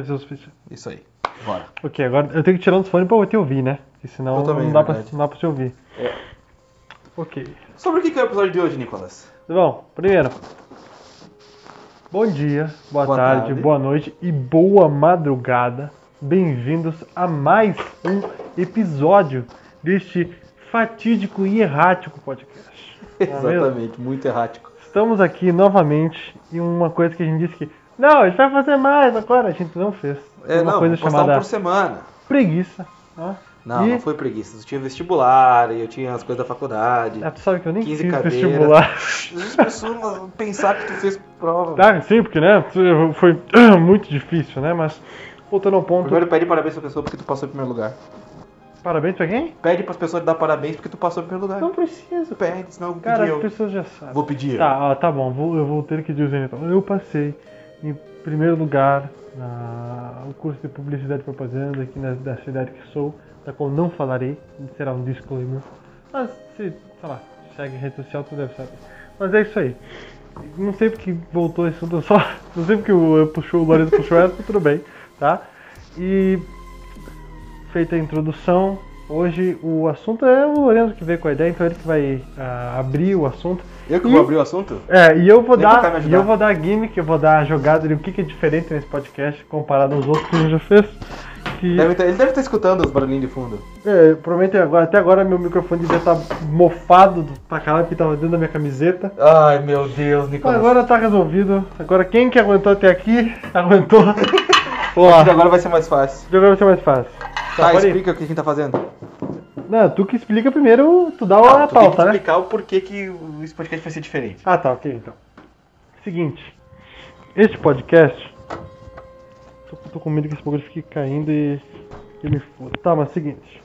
O suficiente. Isso aí. Bora. Ok, agora eu tenho que tirar os fones pra eu te ouvir, né? Porque senão também, não, dá é pra, verdade. não dá pra te ouvir. É. Ok. Sobre o que é o episódio de hoje, Nicolas? Bom, primeiro. Bom dia, boa, Boa tarde, tarde. boa noite e boa madrugada. Bem-vindos a mais um episódio deste fatídico e errático podcast. É? Exatamente, muito errático. Estamos aqui novamente em uma coisa que a gente disse que não, a gente vai fazer mais agora, a gente não fez. É, uma não, coisa postar um chamada por semana. preguiça. né? Não, E- não foi preguiça. Eu tinha vestibular, eu tinha as coisas da faculdade. Ah, tu sabe que eu nem 15 fiz cadeiras. vestibular. As pessoas pensar que tu fez prova. Tá, sim, porque né, foi muito difícil, né? Mas voltando ao ponto, Primeiro pede parabéns pra pessoa porque tu passou em primeiro lugar. parabéns pra quem? Pede pras pessoas dar parabéns porque tu passou em primeiro lugar. Não preciso. pede, senão eu vou Cara, pedir as eu. pessoas já sabem. Vou pedir eu. Tá, ó, tá bom, vou, eu vou ter que dizer então. Eu passei em primeiro lugar no curso de publicidade e propaganda aqui na, da cidade que sou, da qual não falarei, será um disclaimer. Mas se, sei lá, segue rede social, tu deve saber. Mas é isso aí. Não sei porque voltou esse assunto só. Não sei porque o, eu puxou, o Lourenço puxou essa, tudo bem, tá? E feita a introdução, hoje o assunto é o Lourenço que veio com a ideia, então ele que vai ah, abrir o assunto. Eu que E- vou abrir o assunto? É, e eu vou me dar, e eu vou dar a gimmick, eu vou dar a jogada de o que, que é diferente nesse podcast comparado aos outros que a gente já fez. Que Deve ter- ele deve estar escutando os barulhinhos de fundo. é, provavelmente agora, até agora meu microfone devia estar mofado do- pra caralho porque tava dentro da minha camiseta. Ai, meu Deus, Mas Nicolas. agora tá resolvido. Agora quem que aguentou até aqui, aguentou. Lá, Agora vai ser mais fácil. agora vai ser mais fácil. Tá, ir. explica o que a gente tá fazendo. Não, tu que explica primeiro, tu dá a tu tem que pauta, né? explicar o porquê que esse podcast vai ser diferente. Ah, tá, ok, então. Seguinte, este podcast. Tô, tô com medo que esse bagulho fique caindo e. e me foda. Tá, mas seguinte.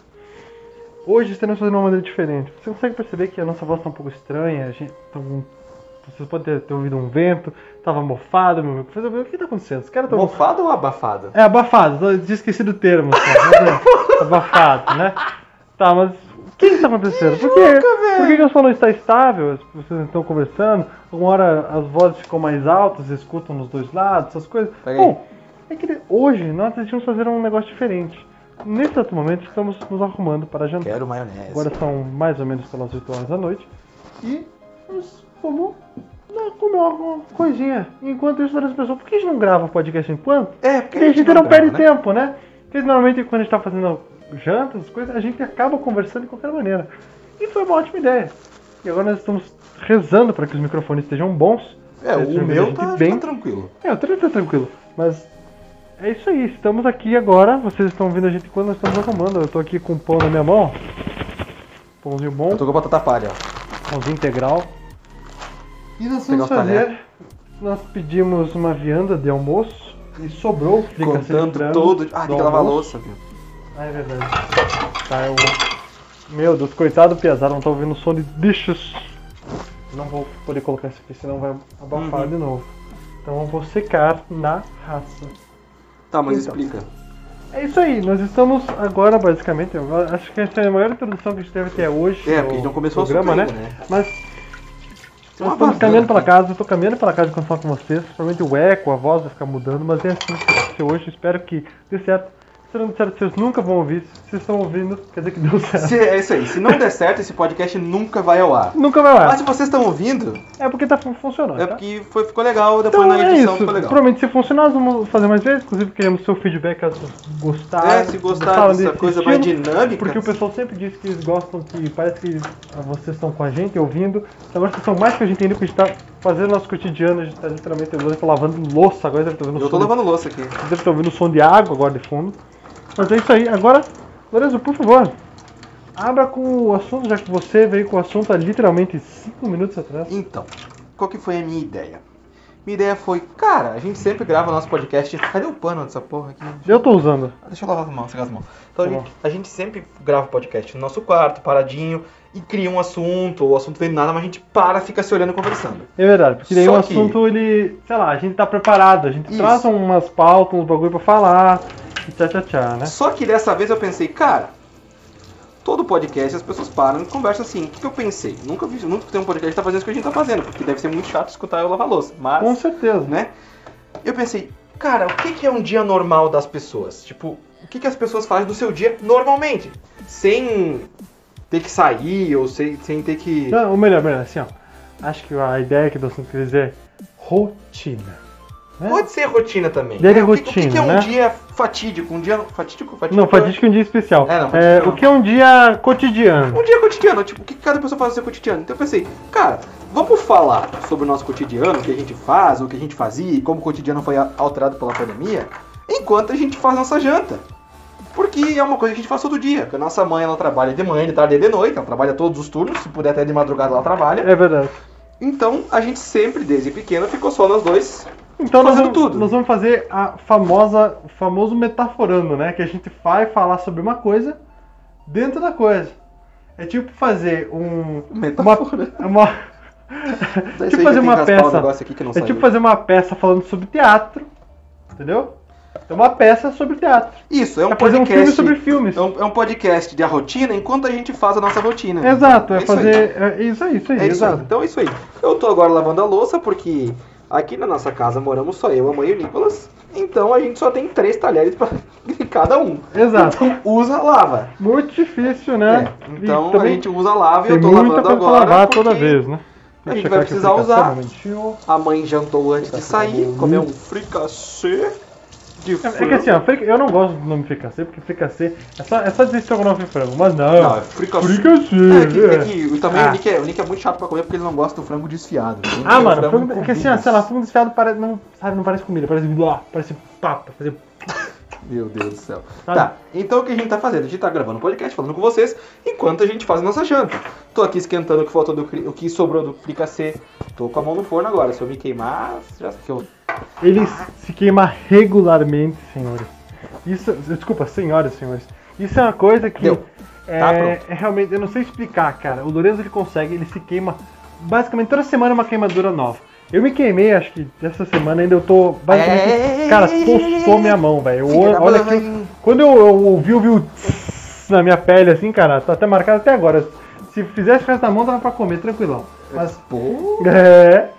Hoje estaremos fazendo de uma maneira diferente. Você consegue perceber que a nossa voz tá um pouco estranha? A gente tá um- Vocês podem ter, ter ouvido um vento, tava mofado, meu amigo. O que tá acontecendo? Os caras tão. Mofado ou abafado? É, abafado, eu tinha esquecido o termo. Cara. abafado, né? Tá, mas o que está acontecendo? Por, que, por que, que som não está estável? Vocês estão conversando, uma hora as vozes ficam mais altas, escutam nos dois lados, essas coisas. Pega aí. Bom, é que hoje nós decidimos fazer um negócio diferente. Nesse exato momento estamos nos arrumando para jantar. Quero maionese. Agora são mais ou menos pelas 8 horas da noite. E nós vamos né, comer uma coisinha. Enquanto isso, as pessoas, por que a gente não grava podcast enquanto? É, Porque a gente não, perde tempo, né? Porque normalmente quando a gente tá fazendo jantas, coisas, a gente acaba conversando de qualquer maneira. E foi uma ótima ideia. E agora nós estamos rezando para que os microfones estejam bons. É, o meu gente tá, bem. tá tranquilo. É, o treino tá tranquilo. Mas é isso aí, estamos aqui agora. Vocês estão vendo a gente quando nós estamos arrumando. Eu tô aqui com o pão na minha mão. Pãozinho bom, Eu tô com batata palha, pãozinho integral. E nós vamos os fazer. Nós pedimos uma vianda de almoço e sobrou. Contando todo. Ah, tem que lavar a louça, viu? Ah, é verdade. Tá, eu. Meu Deus, coitado do não tá ouvindo o som de dishes. Não vou poder colocar isso aqui, senão vai abafar Uhum. de novo. Então eu vou secar na raça. Tá, mas Então. explica. É isso aí, nós estamos agora basicamente. eu acho que essa é a maior introdução que a gente teve até hoje. É, porque a gente não começou o programa, né? né? Mas estamos vazão caminhando pela casa, eu tô caminhando pela casa quando falo com vocês. Provavelmente o eco, a voz vai ficar mudando, mas é assim que vai acontecer hoje. Espero que dê certo. Se não der certo, vocês nunca vão ouvir. Se vocês estão ouvindo, quer dizer que deu certo. Se, é isso aí. Se não der certo, esse podcast nunca vai ao ar. Nunca vai lá. Mas se vocês estão ouvindo, É porque tá fun- funcionando. é tá? porque foi, ficou legal, depois Então na é edição isso. ficou legal. Provavelmente se funcionar, nós vamos fazer mais vezes. Inclusive queremos seu feedback caso vocês gostarem. É, se gostar gostaram dessa desse coisa mais estilo, dinâmica. Porque o pessoal sempre diz que eles gostam, que parece que vocês estão com a gente, ouvindo. Agora vocês são mais que a gente ainda, porque a gente tá fazendo nosso cotidiano, a gente tá literalmente eu tô lavando louça agora, deve estar ouvindo Eu tô som de- lavando louça aqui. deve estar ouvindo o som de água agora de fundo. Mas é isso aí. Agora, Lorenzo, por favor, abra com o assunto, já que você veio com o assunto há literalmente 5 minutos atrás. Então, qual que foi a minha ideia? Minha ideia foi, cara, a gente sempre grava nosso podcast. Cadê o pano dessa porra aqui? Eu tô usando. Ah, Deixa eu lavar as mãos, secar as mãos. Então a Tá gente, a gente sempre grava podcast no nosso quarto, paradinho, e cria um assunto, ou o assunto vem do nada, mas a gente para, fica se olhando e conversando. É verdade, porque daí Só o que- assunto, ele, sei lá, a gente tá preparado, a gente Isso. traz umas pautas, uns bagulho pra falar, e tchá tchá tchá, né? Só que dessa vez eu pensei, cara, todo podcast as pessoas param e conversam assim. O que, que eu pensei? Nunca vi, nunca tem um podcast que tá fazendo isso que a gente tá fazendo, porque deve ser muito chato escutar eu lavar louça. Mas, Com certeza. né? Eu pensei, cara, o que, que é um dia normal das pessoas? Tipo, o que, que as pessoas fazem do seu dia normalmente? Sem ter que sair ou sem, sem ter que. Não, ou melhor, melhor, assim, ó. Acho que a ideia que do assunto quer dizer é rotina. Né? Pode ser rotina também. Dia de É, o que, o que é rotina, um né? dia fatídico? Um dia fatídico? fatídico Não, fatídico é um dia especial. É, não, É, não. o que é um dia cotidiano? Um dia cotidiano, tipo, o que cada pessoa faz no seu cotidiano? Então eu pensei, cara, vamos falar sobre o nosso cotidiano, o que a gente faz, o que a gente fazia e como o cotidiano foi alterado pela pandemia, enquanto a gente faz nossa janta. Porque é uma coisa que a gente faz todo dia. Porque a nossa mãe, ela trabalha de manhã, de tarde e de noite, ela trabalha todos os turnos, se puder até de madrugada ela trabalha. É verdade. Então, a gente sempre, desde pequeno, ficou só nós dois. Então nós Fazendo vamos, tudo. nós vamos fazer a famosa, o famoso metaforando, né? Que a gente vai falar sobre uma coisa dentro da coisa. É tipo fazer um. Metáfora. Uma. uma Daí tipo fazer uma peça. não É saiu. tipo fazer uma peça falando sobre teatro. Entendeu? É uma peça sobre teatro. Isso, é um é um podcast. filme sobre filmes. É um, é um podcast de a rotina enquanto a gente faz a nossa rotina. Exato, é, aí. fazer. É isso aí, isso aí, É isso aí. exato. Então é isso aí. Eu tô agora lavando a louça porque aqui na nossa casa moramos só eu, a mãe e o Nicolas. Então a gente só tem três talheres pra cada um. Exato. Então usa, lava. Muito difícil, né? É, Então a gente usa, lava e eu tô lavando agora. lavar toda vez, né? a gente vai precisar usar. um momentinho. A mãe jantou antes de Tá sair, ficando comeu um fricassê de É, é que assim, ó, fric- eu não gosto do nome fricassê, porque fricassê é só, é só dizer estrogonofe frango, mas não. Não, é fricassê. Fricassê, É que, é é. que também Ah. o, Nick é, o Nick é muito chato pra comer porque ele não gosta do frango desfiado. Ah, o mano, frango frango, é que assim, ó, sei lá, frango desfiado parece, não, sabe, não parece comida, parece blá, parece papo, fazer... Meu Deus do céu. Sabe? Tá, então o que a gente tá fazendo? A gente tá gravando um podcast falando com vocês enquanto a gente faz a nossa janta. Tô aqui esquentando o que faltou do o que sobrou do fricassê. Tô com a mão no forno agora. Se eu me queimar, já que eu. Ele se queima regularmente, senhores. Isso, desculpa, senhoras e senhores. Isso é uma coisa que Deu. é, Tá é realmente, eu não sei explicar, cara. O Lorenzo ele consegue, ele se queima basicamente toda semana é uma queimadura nova. Eu me queimei, acho que essa semana ainda eu tô basicamente, É. cara, tostou minha mão, velho. Olha aqui, quando eu, eu ouvi, eu vi o tss na minha pele assim, cara, tá até marcado até agora. Se fizesse com essa mão, dava pra comer tranquilão. Mas Pô. é.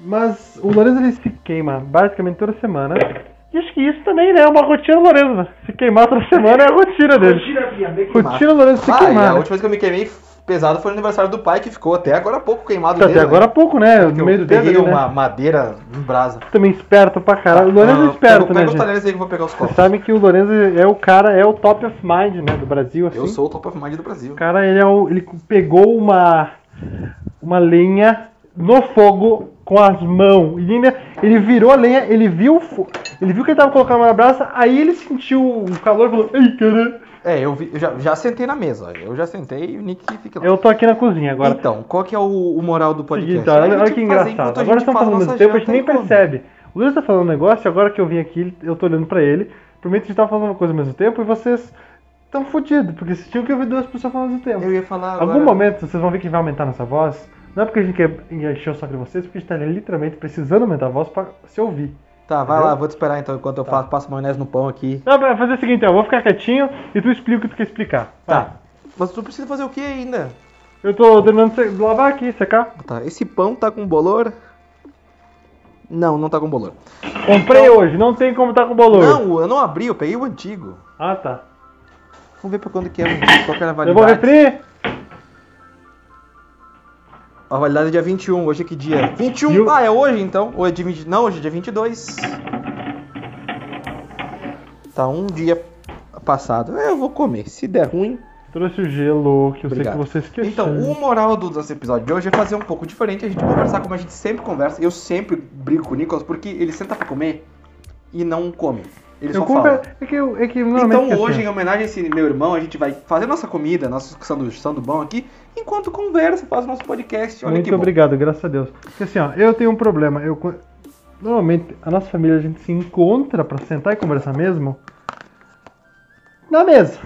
Mas o Lourenço ele se queima basicamente toda semana. E acho que isso também né, é uma rotina do Lourenço. né? Se queimar toda semana é a rotina dele. Rotina do Lourenço se Ah, e a queimar. né? última vez que eu me queimei pesado foi no aniversário do pai, que ficou até agora há pouco queimado Tá dele, Até agora há né? pouco, né? Porque No eu meio do dedo, peguei ali, né? uma madeira em brasa. Também esperto pra caralho. O Lourenço é esperto, pega, né, pega os talheres aí que eu vou pegar os Você copos. sabe que o Lourenço é o cara, é o top of mind, né, do Brasil, assim. Eu sou o top of mind do Brasil. O cara, ele, é o, ele pegou uma, uma lenha no fogo com as mãos. E ainda, ele virou a lenha, ele viu o ele viu que ele tava colocando na brasa, aí ele sentiu o calor e falou, ei, cara, É, eu, vi- eu já, já sentei na mesa. Eu já sentei e o Nick fica lá. eu tô aqui na cozinha agora. Então, qual que é o, o moral do podcast? Seguinte, olha, olha que engraçado. Agora faz falando mesmo tempo, a gente nem percebe. O Luiz tá falando um negócio, agora que eu vim aqui, eu tô olhando pra ele, prometo que a gente tava falando uma coisa ao mesmo tempo e vocês estão fodidos, porque vocês tinham que ouvir duas pessoas falando ao mesmo tempo. Eu ia falar Algum agora... momento vocês vão ver que vai aumentar nossa voz. Não é porque a gente quer encher o saco de vocês, porque a gente tá literalmente precisando aumentar a voz pra se ouvir. Tá, vai Entendeu? lá, vou te esperar então enquanto eu Tá. faço, passo maionese no pão aqui. Não, vai fazer o seguinte, eu vou ficar quietinho e tu explica o que tu quer explicar. Vai. Tá. Mas tu precisa fazer o que ainda? Eu tô terminando de lavar aqui, secar. Tá, esse pão tá com bolor? Não, não tá com bolor. Comprei hoje, não tem como tá com bolor. Não, eu não abri, eu peguei o antigo. Ah, tá. Vamos ver pra quando que é, qual que era a Eu vou validade. refri. A validade é dia 21, hoje é que dia? 21? Viu? Ah, é hoje então? Ou é dia 20... Não, hoje é dia 22. Tá, um dia passado. Eu vou comer. Se der ruim... Trouxe o gelo, que eu Obrigado. sei que você esqueceu. Então, o moral do nosso episódio de hoje é fazer um pouco diferente. A gente conversar como a gente sempre conversa. Eu sempre brigo com o Nicolas porque ele senta pra comer e não come. Ele eu só compro... fala. É que, eu, é que. Então hoje, assim, em homenagem a esse meu irmão, a gente vai fazer nossa comida, nosso sanduíche bom aqui, enquanto conversa, faz o nosso podcast. Olha Muito que bom. obrigado, graças a Deus. Porque assim, ó, eu tenho um problema. Eu, normalmente, a nossa família, a gente se encontra pra sentar e conversar mesmo na mesa.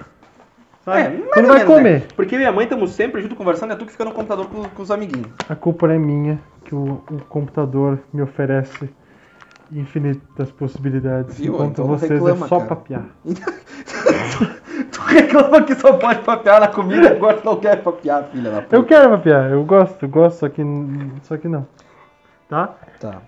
Sabe? É, Quando vai menos, comer. né? Porque eu e a mãe estamos sempre junto conversando, é tu que fica no computador com, com os amiguinhos. A culpa é minha, que o, o computador me oferece infinitas possibilidades. Viu? Enquanto Então vocês reclama, é só cara. papiar. tu reclama que só pode papear na comida, agora tu não quer papear, filha da puta. Eu quero papiar, eu gosto, eu gosto, só que, só que não. Tá? Tá.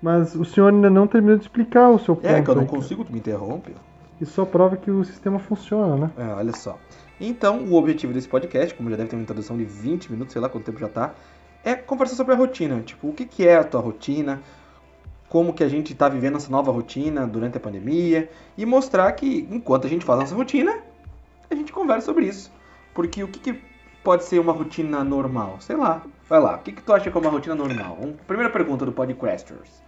Mas o senhor ainda não terminou de explicar o seu ponto. É, que eu não aí, consigo, tu me interrompe. Isso só prova que o sistema funciona, né? É, olha só. Então, o objetivo desse podcast, como já deve ter uma introdução de 20 minutos, sei lá quanto tempo já tá, é conversar sobre a rotina. Tipo, o que, que é a tua rotina, como que a gente tá vivendo essa nova rotina durante a pandemia, e mostrar que, enquanto a gente faz nossa rotina, a gente conversa sobre isso. Porque o que, que pode ser uma rotina normal? Sei lá. Vai lá, o que, que tu acha que é uma rotina normal? Um- primeira pergunta do Podcasters.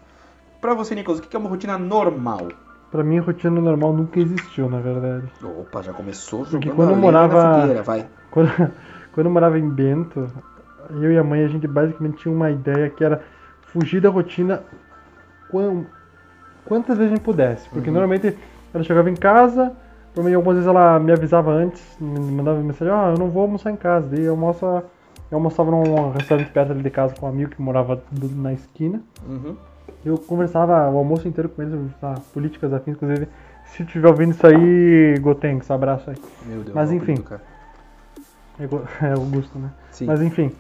Pra você, Nicolas, o que, que é uma rotina normal? Pra mim, a rotina normal nunca existiu, na verdade. Opa, já começou Porque jogando quando a eu morava- fogueira, vai. Quando, quando eu morava em Bento, eu e a mãe, a gente basicamente tinha uma ideia que era fugir da rotina quan- quantas vezes a gente pudesse. Porque Uhum. normalmente ela chegava em casa, provavelmente algumas vezes ela me avisava antes, me mandava mensagem, ah, eu não vou almoçar em casa. Daí eu, almoço, eu almoçava num restaurante perto ali de casa com um amigo que morava na esquina. Uhum. Eu conversava o almoço inteiro com eles, ah, políticas afins, inclusive. Se tiver ouvindo isso aí, Gotenks, abraço aí. Meu Deus. Mas enfim. É Go- É Augusto, né? Sim. Mas enfim.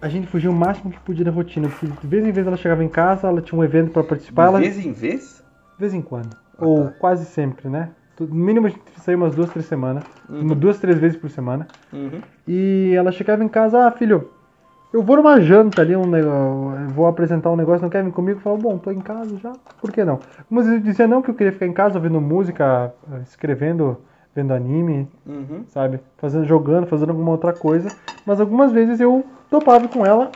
A gente fugia o máximo que podia da rotina, porque de vez em vez ela chegava em casa, ela tinha um evento pra participar, ela, De vez em vez? de vez em quando. Ah, Ou tá. quase sempre, né? No mínimo a gente saía umas duas, três semanas. Uhum. Duas, três vezes por semana. Uhum. E ela chegava em casa, ah, filho, eu vou numa janta ali, um negócio, vou apresentar um negócio, não quer vir comigo? Eu falava, bom, tô em casa já, por que não? Vezes eu dizia não, que eu queria ficar em casa ouvindo música, eh, escrevendo, vendo anime, Uhum. sabe? Fazendo, jogando, fazendo alguma outra coisa. Mas algumas vezes eu topava com ela,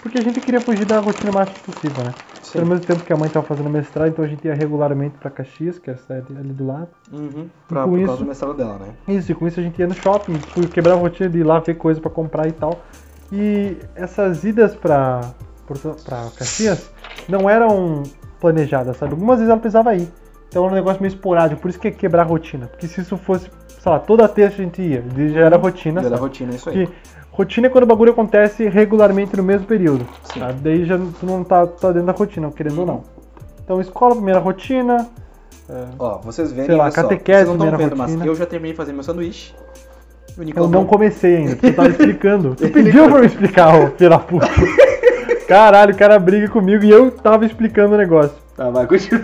porque a gente queria fugir da rotina máximo possível, né? Sim. Pelo mesmo tempo que a mãe estava fazendo mestrado, então a gente ia regularmente pra Caxias, que é ali do lado. Uhum. Pra, por isso- causa do mestrado dela, né? Isso, e com isso a gente ia no shopping, fui quebrar a rotina de ir lá ver coisa pra comprar e tal. E essas idas pra Caxias não eram planejadas, sabe? Algumas vezes ela precisava ir. Então era um negócio meio esporádico, por isso que é quebrar a rotina. Porque se isso fosse, sei lá, toda terça a gente ia, já era rotina. Era sabe? rotina, é isso aí. Porque rotina é quando o bagulho acontece regularmente no mesmo período. Sim. Sabe? Daí já tu não tá, tá dentro da rotina, querendo ou não. Então escola, primeira rotina. é, Ó, vocês verem, Sei lá, só, catequese, vocês não estão vendo, mas rotina. eu já terminei de fazer meu sanduíche. Eu Nicolas não comecei ainda, porque eu tava explicando. Tu pediu pra eu explicar, ô filho da puta. Caralho, o cara briga comigo e eu tava explicando o negócio. Tá, vai, continua.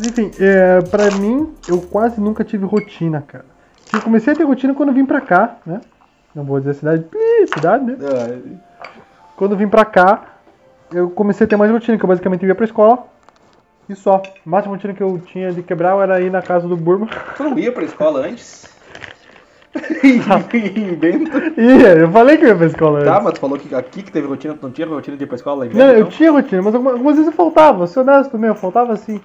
Mas, Enfim, é, pra mim, eu quase nunca tive rotina, cara. Eu comecei a ter rotina quando vim pra cá, né? Não vou dizer cidade, Ih, cidade, né? Ah, Quando vim pra cá, eu comecei a ter mais rotina, que eu basicamente ia pra escola e só. A máxima rotina que eu tinha de quebrar era ir na casa do Burma. Tu não ia pra escola antes? Inventa. Ia, eu falei que eu ia pra escola Tá, antes. mas tu falou que aqui que teve rotina, tu não tinha rotina de ir pra escola? Inventa, Não, eu então. tinha rotina, mas algumas, algumas vezes eu faltava, ser honesto mesmo, eu faltava assim.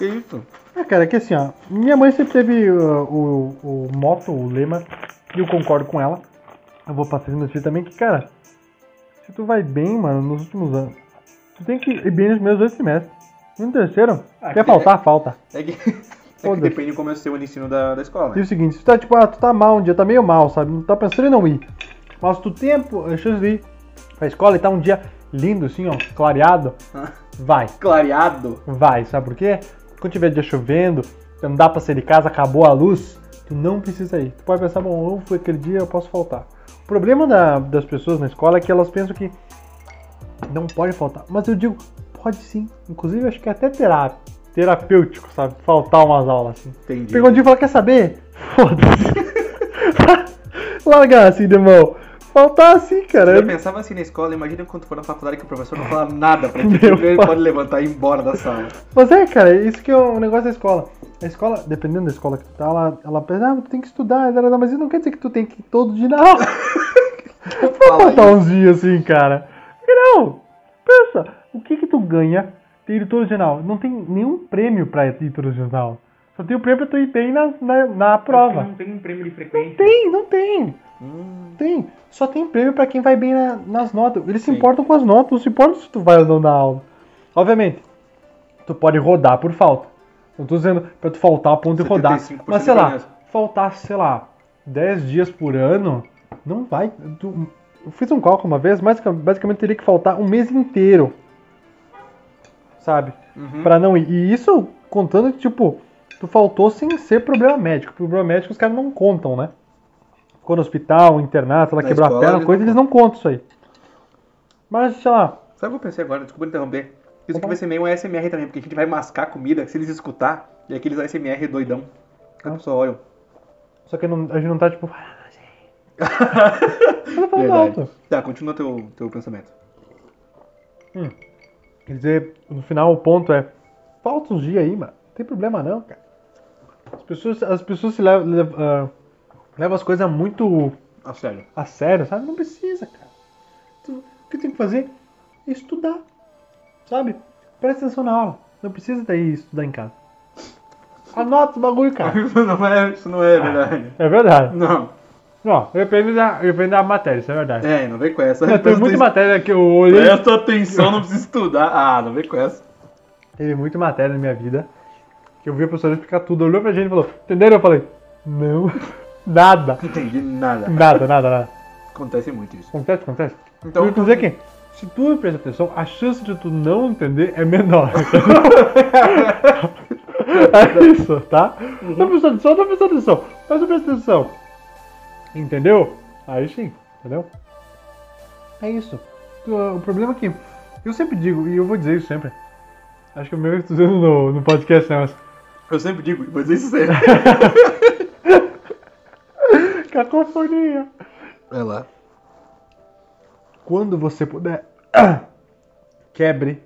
Que isso? É, cara, é que assim, ó, minha mãe sempre teve uh, o, o moto, o lema, e eu concordo com ela. Eu vou passar meus filhos também, que, cara, se tu vai bem, mano, nos últimos anos, tu tem que ir bem nos meus dois semestres. No terceiro, Ah, quer que- faltar, falta. É que, é que depende de como é o seu ensino da, da escola, E né? o seguinte, se tu tá tipo, ah, tu tá mal um dia, tá meio mal, sabe? Não tá pensando em não ir. Mas tu tem a chance de ir pra escola e tá um dia lindo, assim, ó, clareado, vai. Clareado. Vai, sabe por quê? Quando tiver dia chovendo, não dá pra sair de casa, acabou a luz, tu não precisa ir. Tu pode pensar, bom, eu fui aquele dia, eu posso faltar. O problema da- das pessoas na escola é que elas pensam que não pode faltar. Mas eu digo, pode sim. Inclusive, acho que é até terá, terapêutico, sabe? Faltar umas aulas assim. Entendi. Pegou um dia e falou, quer saber? Foda-se. Largar assim de mão. Faltar assim, cara. Eu pensava assim na escola, imagina quando for na faculdade que o professor não fala nada pra ti, Meu ele pai. pode levantar e ir embora da sala. Mas é, cara, isso que é o negócio da escola. A escola, dependendo da escola que tu tá, ela, ela pensa, ah, tu tem que estudar, mas isso não quer dizer que tu tem que ir todo dia. Vou Fala faltar uns dias assim, cara. Não, pensa, o que que tu ganha ter todo aula? Não tem nenhum prêmio pra ir todo aula. Só tem o prêmio pra tu ir bem na, na, na prova. Não tem um prêmio de frequência. Tem, não tem. Hum, Tem. Só tem prêmio pra quem vai bem na- nas notas. Eles se Sim. importam com as notas, não se importam se tu vai ou não na aula. Obviamente, tu pode rodar por falta. Não tô dizendo pra tu faltar a ponto de rodar. 75% Mas sei lá, faltar, sei lá, 10 dias por ano, não vai. tu- eu fiz um cálculo uma vez, mas basicamente teria que faltar um mês inteiro. Sabe? uhum. Pra não ir. E isso contando que, tipo, tu faltou sem ser problema médico. Problema médico os caras não contam, né? Ficou no hospital, internato, ela quebrou a perna, coisa, não eles não contam isso aí. Mas, sei lá, Sabe o que eu pensei agora? Desculpa interromper. Isso aqui vai ser meio um ASMR também, porque a gente vai mascar comida, se eles escutar, e aqueles ASMR doidão. Que a Ah. pessoa olha. Só que não- a gente não tá tipo. Eu tô falando Verdade. alto. Tá, continua teu, teu pensamento. Quer dizer, no final o ponto é. Falta uns dias aí, mano. Não tem problema não, cara. As pessoas, as pessoas se levam, levam, ah, levam as coisas muito Ah, sério. a sério, sabe? Não precisa, cara. Tu- o que tem que fazer é estudar, sabe? Presta atenção na aula. Não precisa daí estudar em casa. Anota o bagulho, cara. Isso não é, isso não é verdade. É verdade. Não. Não, depende da, depende da matéria, isso é verdade. É, não vem com essa. Não, tem Presta muita matéria que eu olhei. Presta atenção, não precisa estudar. Ah, não vem com essa. Teve muita matéria na minha vida que eu vi a professora explicar tudo. Olhou pra gente e falou: Entenderam? Eu falei: Não, nada. Não entendi nada. Nada, nada, nada. Acontece muito isso. Acontece, acontece. Então- eu dizer que se tu presta atenção, a chance de tu não entender é menor. é isso, tá? Tá prestando atenção, tá prestando atenção. Mas tu presta atenção. Entendeu? Aí sim, entendeu? É isso. Tu, O problema é que eu sempre digo, e eu vou dizer isso sempre. Acho que eu mesmo estou dizendo no, no podcast, né? Mas Eu sempre digo, vou dizer isso sempre. cacofonia. Vai lá. Quando você puder, quebre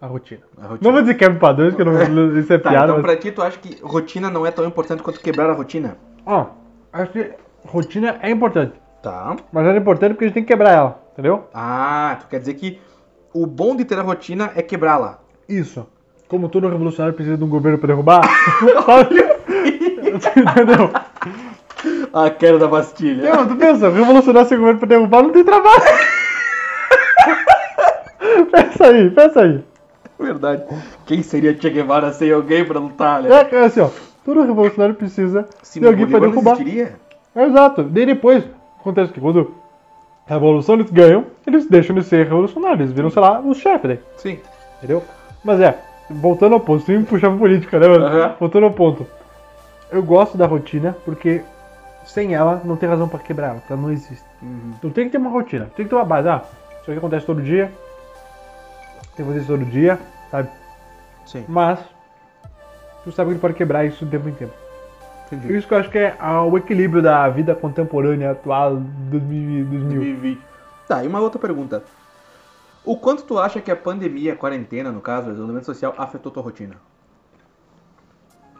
a rotina. A rotina. Não vou dizer quebre padrões, que eu não, isso é Tá, piada, então mas... pra ti tu acha que rotina não é tão importante quanto quebrar a rotina? Ó, acho que rotina é importante. Tá. Mas ela é importante porque a gente tem que quebrar ela, entendeu? Ah, tu quer dizer que o bom de ter a rotina é quebrá-la. Isso. Como todo revolucionário precisa de um governo pra derrubar, sabe? entendeu? A queda da Bastilha. Não, tu pensa, revolucionário sem governo pra derrubar não tem trabalho. pensa aí, pensa aí. Verdade. Quem seria Che Guevara sem alguém pra lutar, né? É, assim, ó. Todo revolucionário precisa de alguém pra não derrubar. É, exato. Daí depois, acontece que quando a revolução eles ganham, eles deixam de ser revolucionários, eles viram, sei lá, os chefes daí. Sim. Entendeu? Mas é, voltando ao ponto, sem puxar pra política, né, mano? Aham. Voltando ao ponto. Eu gosto da rotina porque sem ela não tem razão pra quebrar ela, porque ela não existe. Uhum. Então tem que ter uma rotina, tem que ter uma base. Ah, isso aqui acontece todo dia, tem que fazer isso todo dia, sabe? Sim. Mas tu sabe que pode quebrar isso de tempo em tempo. Entendi. Isso que eu acho que é ah, o equilíbrio da vida contemporânea atual 2000. 2000. 2020. Tá, e uma outra pergunta. O quanto tu acha que a pandemia, a quarentena, no caso, o isolamento social, afetou tua rotina?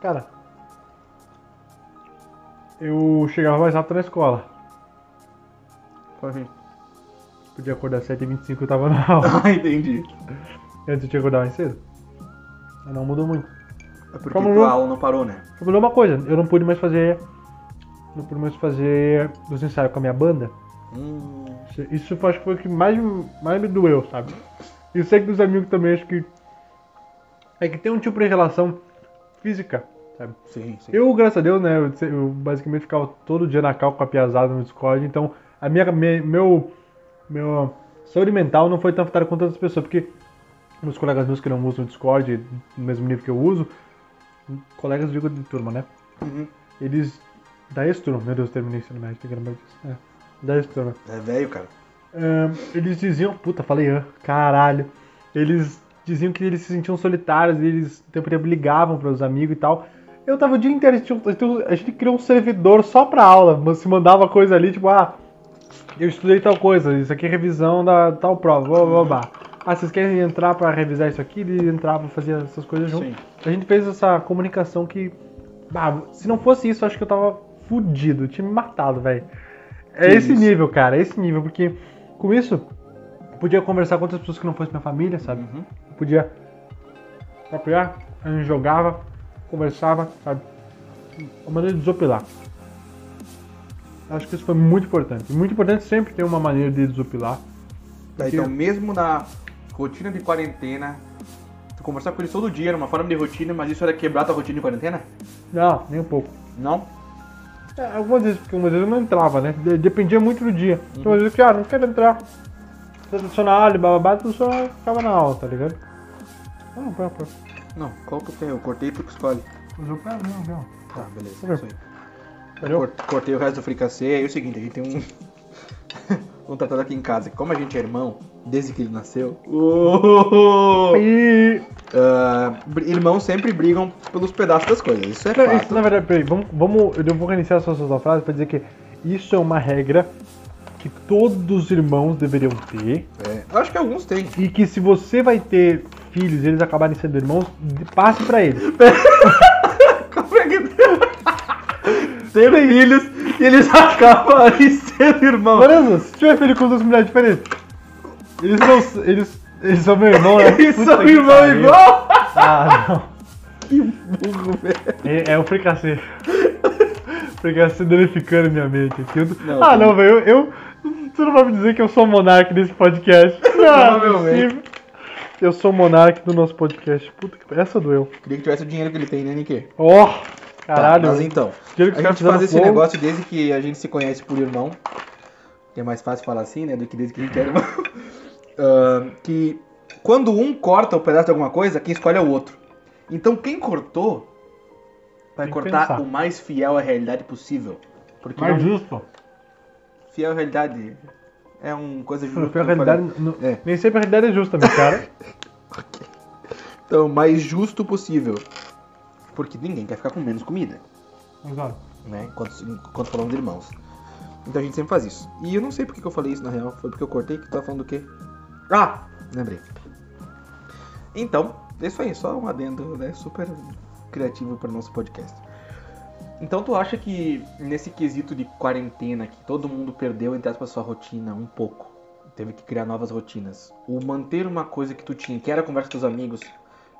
Cara, eu chegava mais rápido na escola. Assim? Podia acordar às 7h25 eu tava na aula. Ah, entendi. Antes eu tinha que acordar mais cedo. Mas não mudou muito. É porque Como tua não? aula não parou, né? Só mudou uma coisa, eu não pude mais fazer. Não pude mais fazer os ensaios com a minha banda. Hum, Isso- Isso foi, acho que foi o que mais, mais me doeu, sabe? E eu sei que dos amigos também acho que. É que tem um tipo de relação física, sim, sim. Eu, graças a Deus, né, eu, eu basicamente ficava todo dia na cal com a piazada no Discord, então a minha, me- meu, meu saúde mental não foi tão afetada quanto outras pessoas, porque meus colegas meus que não usam o Discord no mesmo nível que eu uso, colegas digo de turma, né, Uhum. eles, da ex-turma, meu Deus, terminei ensino médio, tem que lembrar disso, é, da ex-turma, É velho, cara. Eles diziam, puta, falei, ah, caralho. Eles diziam que eles se sentiam solitários, eles o tempo ligavam para os amigos e tal. Eu tava o dia inteiro, a gente, a gente criou um servidor só pra aula, mas se mandava coisa ali, tipo, ah, eu estudei tal coisa, isso aqui é revisão da tal prova, blá blá blá. Ah, vocês querem entrar pra revisar isso aqui? Ele entrava, fazia essas coisas junto. Sim. A gente fez essa comunicação que, bah, se não fosse isso, eu acho que eu tava fudido, tinha me matado, velho. É Que esse isso. nível, cara, é esse nível, porque com isso, eu podia conversar com outras pessoas que não fossem minha família, sabe? Uhum. Eu podia apoiar, a gente jogava, conversava, sabe? Uma maneira de desopilar. Acho que isso foi muito importante. Muito importante sempre ter uma maneira de desopilar. Tá, Porque- então mesmo na rotina de quarentena, tu conversar com eles todo dia, era uma forma de rotina, mas isso era quebrar tua rotina de quarentena? Não, nem um pouco. Não? É, algumas vezes, porque algumas vezes eu não entrava, né? De- Dependia muito do dia. Então, às vezes, que, ah, não quero entrar. Tradicional, bababá, tu só ficava na aula, tá ligado? Não, pera, pera. Não, qual que eu tenho? Eu cortei tu que escolhe. Usou pera, não, não. Tá, beleza. Isso aí. Cort- Cortei o resto do fricassê, aí é o seguinte, a gente tem um. um tratado aqui em casa. Como a gente é irmão, desde que ele nasceu. Br- irmãos sempre brigam pelos pedaços das coisas. Isso é fato. isso, na verdade, peraí, vamos, vamos, eu vou reiniciar a sua, sua frase pra dizer que isso é uma regra que todos os irmãos deveriam ter É, eu acho que alguns têm. e que se você vai ter filhos e eles acabarem sendo irmãos, passe pra eles. Como é que. Ter filhos e eles acabam aí sendo irmãos. Por exemplo, se tiver filho com duas mulheres diferentes, eles não. Eles, eles são meu irmão, né? Eles Puta são pariu. igual. Ah, não. Que burro, velho. É, é o fricassê. fricassê danificando minha mente aqui. Eu- Não, ah, não, velho. Eu, eu- Você não vai me dizer que eu sou monarca desse podcast. Não, não é Provavelmente. Eu sou o monarca do nosso podcast. Puta que. Essa doeu. Queria que tivesse o dinheiro que ele tem, né, Nick? Ó, caralho. Tá, mas então, a gente faz esse negócio desde que a gente se conhece por irmão. É mais fácil falar assim, né? Do que desde que a gente é irmão. Ah, que quando um corta o pedaço de alguma coisa, quem escolhe é o outro. Então quem cortou vai Tem cortar pensar. o mais fiel à realidade possível. Porque Mais não- justo. fiel à realidade é uma coisa justa. A realidade. não- É. Nem sempre a realidade é justa, meu cara. Então, o mais justo possível. Porque ninguém quer ficar com menos comida. Exato. né? Enquanto, enquanto falamos de irmãos. Então a gente sempre faz isso. E eu não sei porque que eu falei isso na real. Foi porque eu cortei que tu tava falando do quê? Ah! Lembrei. Então, é isso aí, só um adendo, né? Super criativo para o nosso podcast. Então tu acha que nesse quesito de quarentena, que todo mundo perdeu, entre aspas, sua rotina um pouco, teve que criar novas rotinas, o manter uma coisa que tu tinha, que era conversa com os amigos,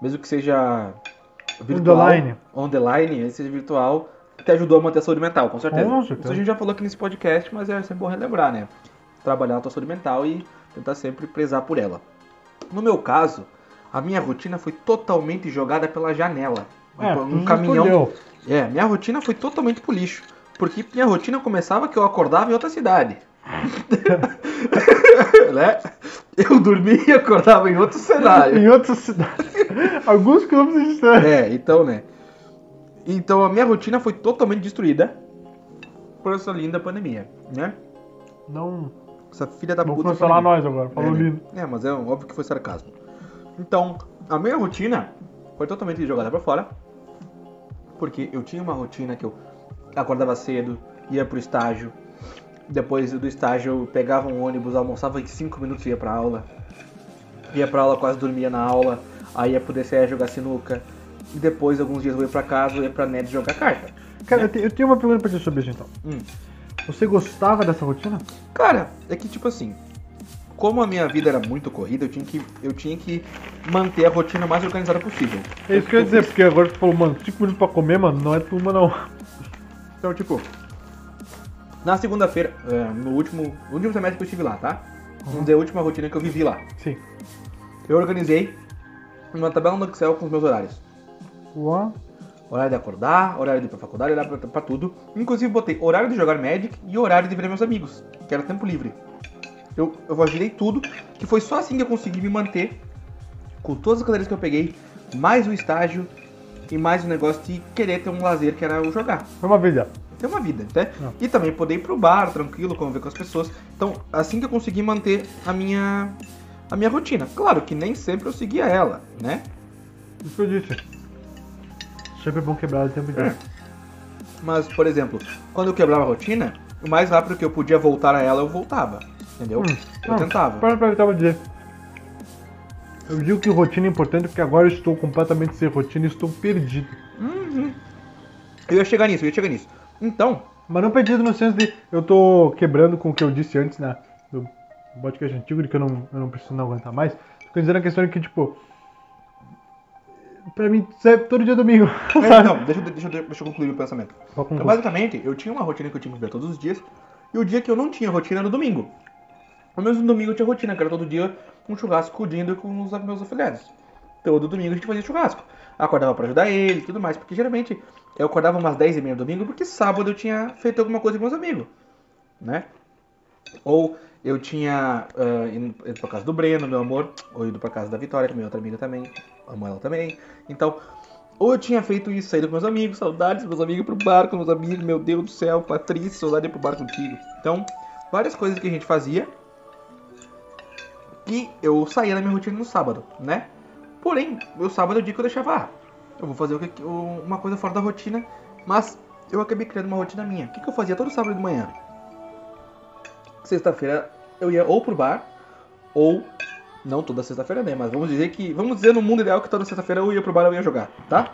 mesmo que seja virtual, On the line. seja virtual, te ajudou a manter a saúde mental, com certeza. Com certeza. Isso a gente já falou aqui nesse podcast, mas é sempre bom relembrar, né? Trabalhar a tua saúde mental e tentar sempre prezar por ela. No meu caso, a minha rotina foi totalmente jogada pela janela. É, um caminhão. escolheu. É, minha rotina foi totalmente pro lixo. Porque minha rotina começava que eu acordava em outra cidade. né? Eu dormia e acordava em outro cenário. Em outra cidade. Alguns quilômetros de distância. É, então, né? Então a minha rotina foi totalmente destruída por essa linda pandemia, né? Não. Essa filha da Vou puta. cancelar pandemia. nós agora. Falou é, né? lindo. É, mas é óbvio que foi sarcasmo. Então, a minha rotina foi totalmente jogada pra fora. Porque eu tinha uma rotina que eu acordava cedo, ia pro estágio. Depois do estágio eu pegava um ônibus, almoçava em 5 minutos e ia pra aula. Ia pra aula, quase dormia na aula. Aí ia pro DCE jogar sinuca. E depois, alguns dias eu ia pra casa, eu ia pra net jogar carta. Cara, eu te- eu tenho uma pergunta pra ti sobre isso então. Hum. Você gostava dessa rotina? Cara, é que tipo assim, como a minha vida era muito corrida, eu tinha que, eu tinha que manter a rotina mais organizada possível. É isso que eu ia dizer, porque agora tu falou, mano, 5 minutos pra comer, mano, não é turma não. Então, tipo, na segunda-feira, é, no último, no último semestre que eu estive lá, tá? Vamos dizer, a última rotina que eu vivi lá. Sim. Eu organizei uma tabela no Excel com os meus horários. Uau. Horário de acordar, horário de ir pra faculdade, horário pra, pra tudo. Inclusive botei horário de jogar Magic e horário de ver meus amigos, que era tempo livre. Eu, eu agilei tudo, que foi só assim que eu consegui me manter com todas as cadeiras que eu peguei, mais o estágio e mais o negócio de querer ter um lazer que era o jogar. Foi uma vida. Ter uma vida, né? Não. E também poder ir pro bar, tranquilo, conviver com as pessoas. Então, assim que eu consegui manter a minha a minha rotina. Claro que nem sempre eu seguia ela, né? Isso eu disse. Sempre é bom quebrar o tempo inteiro. É. Mas, por exemplo, quando eu quebrava a rotina, o mais rápido que eu podia voltar a ela, eu voltava. Entendeu? Hum, eu não, tentava. Para pra dizer. Eu digo que rotina é importante porque agora eu estou completamente sem rotina e estou perdido. Uhum. Eu ia chegar nisso, eu ia chegar nisso. Então, Mas não perdido no senso de eu tô quebrando com o que eu disse antes na, do podcast antigo, de que eu não, eu não preciso não aguentar mais. Tô dizendo a questão de que, tipo. Pra mim, serve todo dia é domingo. é, não, deixa, eu- deixa, deixa eu concluir o pensamento. Então, basicamente, eu tinha uma rotina que eu tinha que ver todos os dias, e o dia que eu não tinha rotina era no domingo. Menos no domingo eu tinha rotina, que era todo dia um churrasco de Indo com os meus afiliados. Todo domingo a gente fazia churrasco. Acordava pra ajudar ele e tudo mais, porque geralmente eu acordava umas 10 e meia domingo, porque sábado eu tinha feito alguma coisa com meus amigos, né? Ou eu tinha ah, ido pra casa do Breno, meu amor, ou ido pra casa da Vitória, que é minha outra amiga também, amo ela também. Então, ou eu tinha feito isso, saído com meus amigos, saudades meus amigos, pro bar com meus amigos, meu Deus do céu, Patrícia, saudade pro bar contigo. Então, várias coisas que a gente fazia, que eu saía da minha rotina no sábado, né? Porém, meu sábado é o dia que eu deixava, ah, eu vou fazer uma coisa fora da rotina, mas eu acabei criando uma rotina minha. O que, eu fazia todo sábado de manhã? Sexta-feira eu ia ou pro bar, ou não toda sexta-feira, né? Mas vamos dizer que, vamos dizer no mundo ideal que toda sexta-feira eu ia pro bar, eu ia jogar, tá?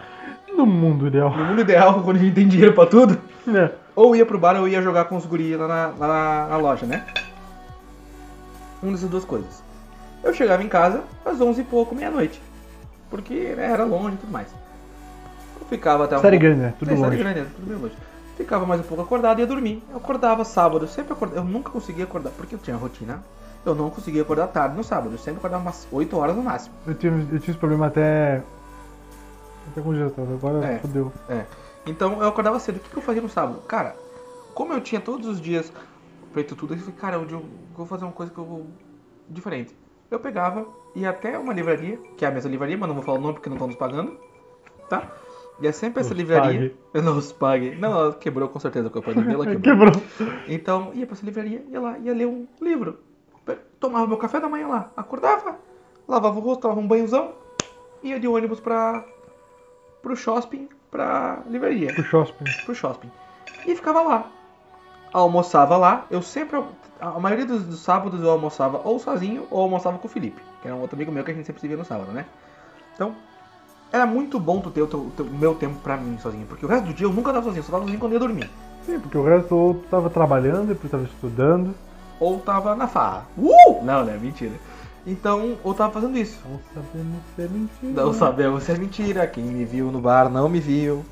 No mundo ideal. No mundo ideal, quando a gente tem dinheiro pra tudo, É. ou ia pro bar ou ia jogar com os guris lá na, lá na, na loja, né? Uma dessas duas coisas. Eu chegava em casa às 11 e pouco, meia-noite. Porque né, era longe e tudo mais. Eu ficava até um Série pouco- grande, né? Tudo É, longe. grande, tudo bem longe. Ficava mais um pouco acordado e ia dormir. Eu acordava sábado, eu sempre acordava. Eu nunca conseguia acordar, porque eu tinha rotina. Eu não conseguia acordar tarde no sábado. Eu sempre acordava umas 8 horas no máximo. Eu tive, eu tive esse problema até. Até com o diretor, agora É. fodeu. É. Então eu acordava cedo. O que, que eu fazia no sábado? Cara, como eu tinha todos os dias feito tudo, eu falei, cara, eu vou fazer uma coisa que eu vou. diferente. Eu pegava, ia até uma livraria, que é a mesma livraria, mas não vou falar o nome porque não estão nos pagando. Tá? E é sempre essa Nos livraria. Eu não os pague. Não, ela quebrou com certeza a pandemia, ela quebrou. Quebrou. Então, ia pra essa livraria, ia lá, ia ler um livro. Tomava meu café da manhã lá, acordava, lavava o rosto, tomava um banhozão, ia de ônibus pra. pro shopping, pra livraria, Pro shopping. pro shopping. E ficava lá. Almoçava lá, eu sempre. A maioria dos, dos sábados eu almoçava ou sozinho ou almoçava com o Felipe, que era um outro amigo meu que a gente sempre se via no sábado, né? Então, era muito bom tu ter o teu, teu- meu tempo pra mim sozinho, porque o resto do dia eu nunca tava sozinho, só tava sozinho quando ia dormir. Sim, porque o resto ou tu tava trabalhando, depois tava estudando. ou tava na farra. Uh! Não, né? Mentira. Então, ou tava fazendo isso. Não sabemos se é mentira. Não sabemos se é mentira. Quem me viu no bar não me viu.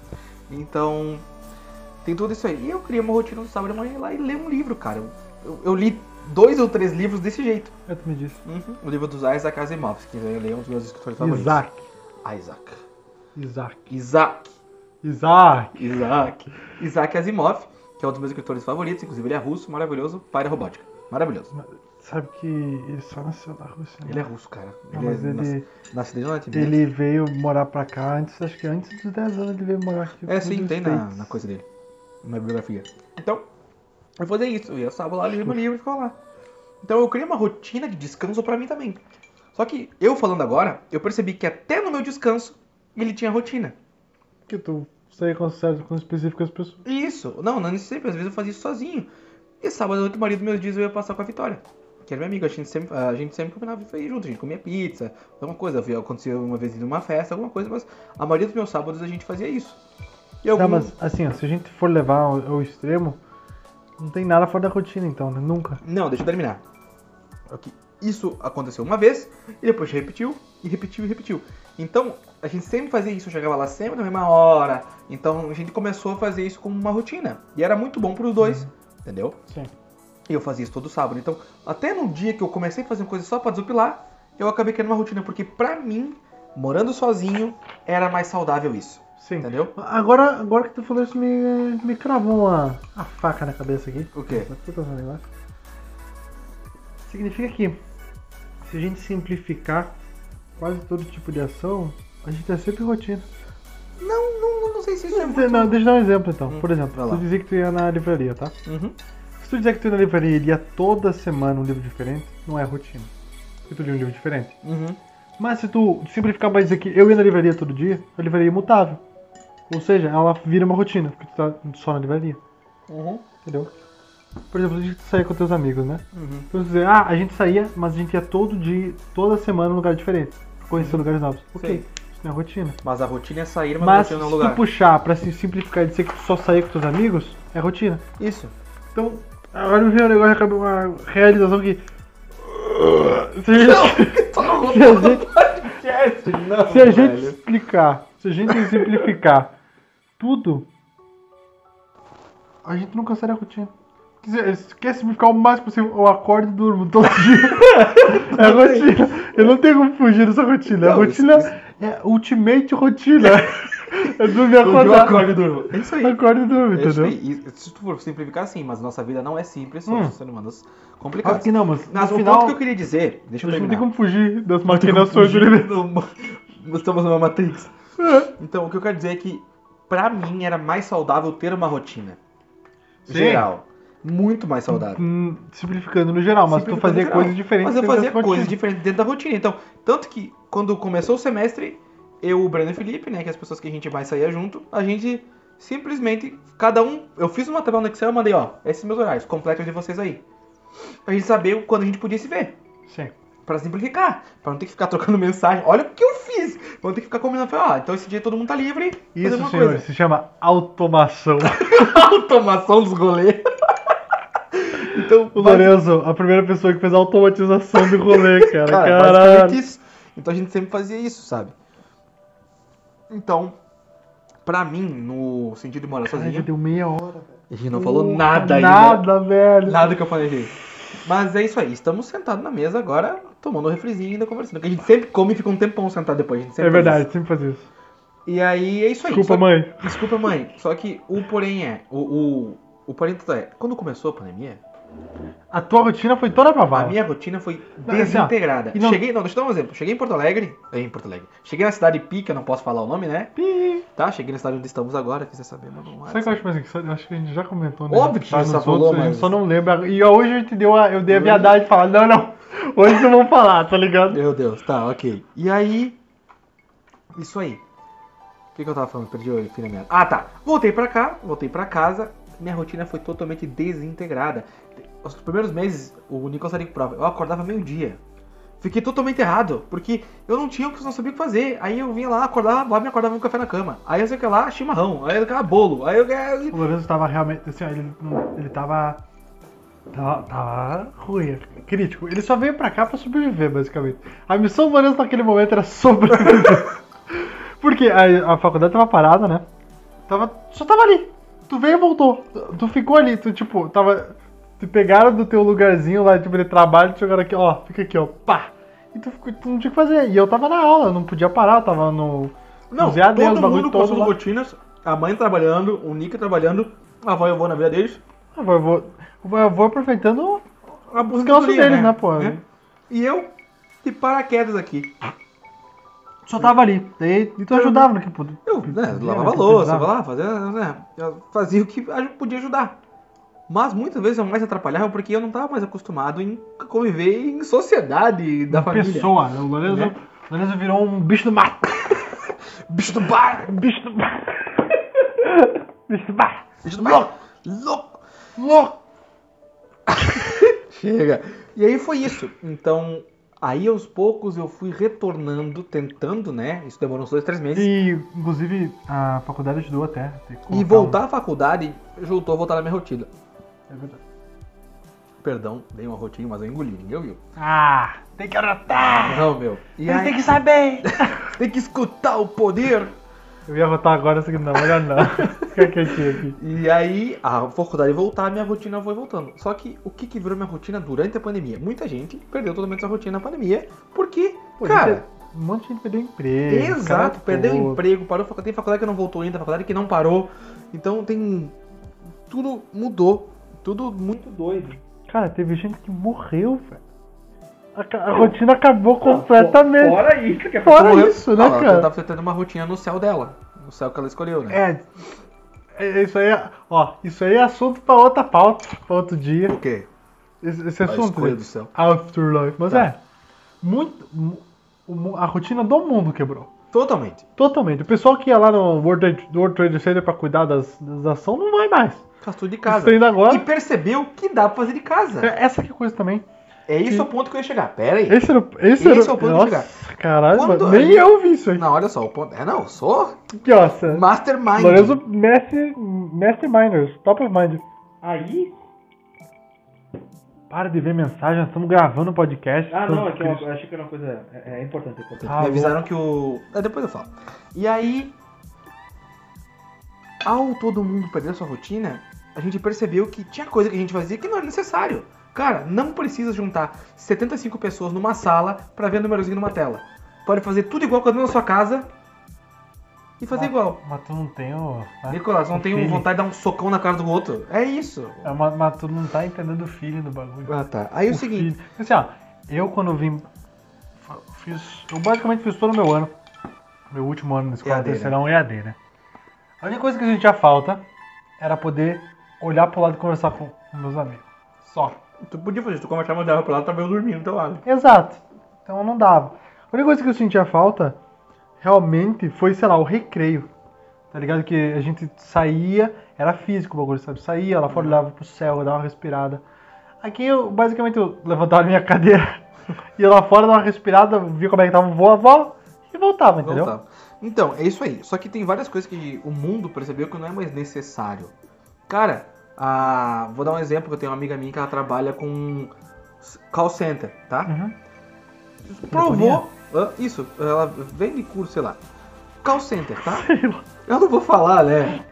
Então, tem tudo isso aí. E eu criei uma rotina no sábado de manhã lá e ler um livro, cara. Eu, eu- eu li dois ou três livros desse jeito. É, tu me disse. O livro dos Isaac Asimov, que eu leio um dos meus escritores favoritos. Isaac. Isaac. Isaac. Isaac. Isaac. Isaac. Isaac Asimov, que é um dos meus escritores favoritos. Inclusive, ele é russo, maravilhoso, pai da robótica. Maravilhoso. Sabe que ele só nasceu na Rússia. né? Ele é russo, cara. Não, Ele mas é ele, nasce de ele veio morar pra cá antes, acho que antes dos 10 anos ele veio morar aqui. É, sim, tem na, na coisa dele. Na bibliografia. Então, eu fazia isso. Eu ia sábado lá, lia meu livro e ficava lá. Então eu criei uma rotina de descanso pra mim também. Só que eu falando agora, eu percebi que até no meu descanso ele tinha rotina. Que tu saía com certas com específicas pessoas. Isso. Não, não sempre. Às vezes eu fazia isso sozinho. E sábado, maioria dos meus dias eu ia passar com a Vitória. Que era minha amiga. A gente sempre, a gente sempre combinava de ir junto. A gente comia pizza, alguma coisa. Acontecia uma vez em uma festa, alguma coisa. Mas a maioria dos meus sábados a gente fazia isso. E Tá, algum... mas assim, ó, se a gente for levar ao, ao extremo, não tem nada fora da rotina então, né? Nunca. Não, deixa eu terminar. Isso aconteceu uma vez e depois repetiu e repetiu e repetiu. Então, a gente sempre fazia isso, eu chegava lá sempre na mesma hora. Então, a gente começou a fazer isso como uma rotina. E era muito bom pros dois, entendeu? Sim. E eu fazia isso todo sábado. Então, até no dia que eu comecei a fazer coisa só pra desopilar, eu acabei criando uma rotina. Porque pra mim, morando sozinho, era mais saudável isso. Sim. Entendeu? Agora, agora que tu falou isso, me, me cravou uma, a faca na cabeça aqui. O quê? Significa que se a gente simplificar quase todo tipo de ação, a gente tem sempre rotina. Não, não, não sei se isso é Não, muito... não, deixa eu dar um exemplo então. Hum, Por exemplo, tu dizia que tu ia na livraria, tá? Uhum. Se tu dizer que tu ia na livraria e lia toda semana um livro diferente, não é rotina. Porque tu lia um livro diferente. Uhum. Mas se tu simplificar dizer que eu ia na livraria todo dia, a livraria é imutável. Ou seja, ela vira uma rotina, porque tu tá só na livraria. Uhum. Entendeu? Por exemplo, a gente saía com teus amigos, né? Uhum. Então você dizer, ah, a gente saía, mas a gente ia todo dia, toda semana num lugar diferente. Conhecer lugares novos. Ok, isso não é rotina. Mas a rotina é sair, mas, a Mas rotina se não é lugar. tu puxar pra se simplificar e dizer que tu só saía com teus amigos, é rotina. Isso. Então, agora me veio um negócio, uma realização que. Se a gente, explicar, se a gente simplificar tudo, a gente não cansaria a rotina. Quer Quer simplificar o máximo possível, eu acordo e durmo todo dia. É a rotina. Eu não tenho como fugir dessa rotina. A rotina é ultimate rotina. É dormir e Eu acordo e durmo. É isso aí. Acordo e durmo, É isso entendeu? E se tu for simplificar, sim, mas nossa vida não é simples, Hum. somos seres humanos complicados. que não, mas Mas no o final, ponto que eu queria dizer, deixa eu gente não tem terminar. como fugir das maquinações do universo. do- Nós estamos numa Matrix. Então, o que eu quero dizer é que, pra mim, era mais saudável ter uma rotina. Sim. Geral. muito mais saudável. Hum, Simplificando no geral, mas tu fazia coisas diferentes. Mas eu fazia coisas diferentes dentro da rotina. Então, tanto que quando começou o semestre, eu, o Breno e o Felipe, né, que é as pessoas que a gente mais saía junto, a gente simplesmente, cada um, eu fiz uma tabela no Excel e mandei, ó, esses meus horários, completos de vocês aí. A gente saber quando a gente podia se ver. Sim. Pra simplificar, pra não ter que ficar trocando mensagem. Olha o que eu fiz! Pra não ter que ficar combinando. Ó, então esse dia todo mundo tá livre. Isso, senhor, coisa. se chama automação. Automação dos rolês. então, o Lorenzo, a primeira pessoa que fez a automatização do rolê, cara. Cara, Caralho. Então a gente sempre fazia isso, sabe? Então, pra mim, no sentido de morar Cara, já sozinho, deu meia hora, velho. a gente não falou nada ainda. Nada, velho. Nada que eu planejei. Mas é isso aí, estamos sentados na mesa agora, tomando um refrizinho e ainda conversando. Porque a gente sempre come e fica um tempão sentado depois. A gente sempre É faz verdade, sempre faz isso. isso. E aí é isso aí. Desculpa, Só- mãe. Desculpa, mãe. Só que o porém é. O, o, o porém tudo é. Quando começou a pandemia, A tua rotina foi toda pra a vala. minha rotina foi Não, assim, desintegrada. e não- Cheguei, não, deixa eu dar um exemplo. Cheguei em Porto Alegre. é, Em Porto Alegre. Cheguei na cidade Pica, não posso falar o nome, né? Pi. Tá? Cheguei na cidade onde estamos agora, quiser saber, manda um Sabe o que eu acho mais engraçado? Eu acho que a gente já comentou, né? Óbvio que Tá já nos falou, outros, A mas- gente só não lembra. E hoje a gente deu a, eu dei a viadagem de falar, não, não. Hoje não vamos falar, tá ligado? Meu Deus, tá, ok. E aí. Isso aí. O que, que eu tava falando? Perdi o da meada. Ah, tá. Voltei pra cá, voltei pra casa. Minha rotina foi totalmente desintegrada. Os primeiros meses, o Nicolas com prova. Eu acordava meio-dia. Fiquei totalmente errado, porque eu não tinha não sabia o que fazer. Aí eu vinha lá, acordava, lá me acordava com café na cama. Aí eu sei que lá, chimarrão. Aí eu queria bolo. Aí eu O Lourenço tava realmente, assim, ele, ele tava, tava, tava ruim, crítico. Ele só veio pra cá pra sobreviver, basicamente. A missão do Lourenço naquele momento era sobreviver. Porque a, a faculdade tava parada, né? Tava, só tava ali. Tu veio e voltou. Tu, ficou ali, tu tipo, tava... Te pegaram do teu lugarzinho lá, tipo, de trabalho, te jogaram aqui, ó, fica aqui, ó, pá. E tu, ficou- tu não tinha o que fazer. E eu tava na aula, eu não podia parar, eu tava no... Não, EAD, os todo bagulho mundo passando lá. rotinas. A mãe trabalhando, o Nick trabalhando, a avó e o avô na vida deles. Ah, Eu vou, eu vou aproveitando A Os gastos deles, né, pô? E eu, de paraquedas aqui. Só tava ali. Daí, e tu ajudava no que. Eu, né, lavava louça, lá, fazia, né, fazia o que podia ajudar. Mas muitas vezes eu mais atrapalhava porque eu não estava mais acostumado em conviver em sociedade da família. Pessoa, né? O Lourenço, Né? o Lourenço virou um bicho do mato. Bicho do bar! bicho do mato. bicho do mato. Bicho do bar! Louco! Louco! Chega! E aí foi isso. Então, aí aos poucos eu fui retornando, tentando, né? Isso demorou uns dois, três meses. E, inclusive, a faculdade ajudou até. E voltar à faculdade juntou a voltar na minha rotina. É verdade. Perdão, dei uma rotina, mas eu engoli, ninguém ouviu. Ah, tem que anotar. Não, meu. E Ele aí, tem que saber. tem que escutar o poder. Eu ia rotar agora, que não, melhor não. Fica quietinho aqui. E aí, a faculdade voltar, minha rotina foi voltando. Só que o que, que virou minha rotina durante a pandemia? Muita gente perdeu totalmente sua rotina na pandemia, porque, Pô, cara, gente, um monte de gente perdeu emprego. exato, perdeu todos. emprego, parou, tem faculdade que não voltou ainda, faculdade que não parou. Então tem. Tudo mudou. Tudo muito doido. Cara, teve gente que morreu, velho. A, rotina acabou completamente. Fora isso, que é Fora isso, né, Ah, ela cara? tava tendo uma rotina no céu dela. No céu que ela escolheu, né? É, é, isso aí, é- ó, isso aí é assunto pra outra pauta, pra outro dia. O quê? Esse, esse A assunto. escolha né? do céu. Afterlife. Mas Tá. é, muito, a rotina do mundo quebrou. Totalmente. Totalmente. O pessoal que ia lá no World Trade, World Trade Center pra cuidar das, das ações não vai mais. Faz tudo de Casa. Isso ainda agora. E percebeu que dá pra fazer de casa. É, Essa que é a coisa também. É isso Sim. o ponto que eu ia chegar. Pera aí. Esse era, o- esse Esse era, é o ponto de Nossa, caralho, Quando mano, a nem gente- eu vi isso aí. Não, olha só, o ponto. É, não, eu sou essa- mastermind. Lorenzo Mestre, Masterminders, Top of Mind. Aí. Para de ver mensagem, nós estamos gravando o podcast. Ah, não, é que Cristo. eu achei que era uma coisa. É, é importante, é importante. Ah, Me avisaram que o. É, depois eu falo. E aí. Ao todo mundo perder sua rotina, a gente percebeu que tinha coisa que a gente fazia que não era necessário. Cara, não precisa juntar 75 pessoas numa sala pra ver númerozinho numa tela. Pode fazer tudo igual um na sua casa e fazer igual. Mas tu não tem o. né? Nicolas, não o tem vontade de dar um socão na cara do outro. É isso. É, mas, mas tu não tá entendendo o feeling do bagulho. Ah, tá. Aí é o seguinte. feeling. Assim, ó, eu quando vim. Fiz. Eu basicamente fiz todo o meu ano. Meu último ano na escola EAD, né? terceirão EAD, né? A única coisa que a gente tinha falta era poder olhar pro lado e conversar com meus amigos. Só. Tu podia fazer, tu conversava dela pra lá, tava eu dormindo do teu lado. Exato. Então não dava. A única coisa que eu sentia falta, realmente, foi, sei lá, o recreio. Tá ligado? Que a gente saía, era físico o bagulho, sabe? Saía lá fora, olhava pro céu, dava uma respirada. Aqui eu, basicamente, eu levantava minha cadeira, ia lá fora, dava uma respirada, via como é que tava o voo, avó, e voltava, entendeu? Voltava. Então, é isso aí. Só que tem várias coisas que o mundo percebeu que não é mais necessário. Cara, vou dar um exemplo que eu tenho uma amiga minha que ela trabalha com call center, tá? Uhum. Provou. Isso, ela vende curso, sei lá. Call center, tá? Eu não vou falar, né?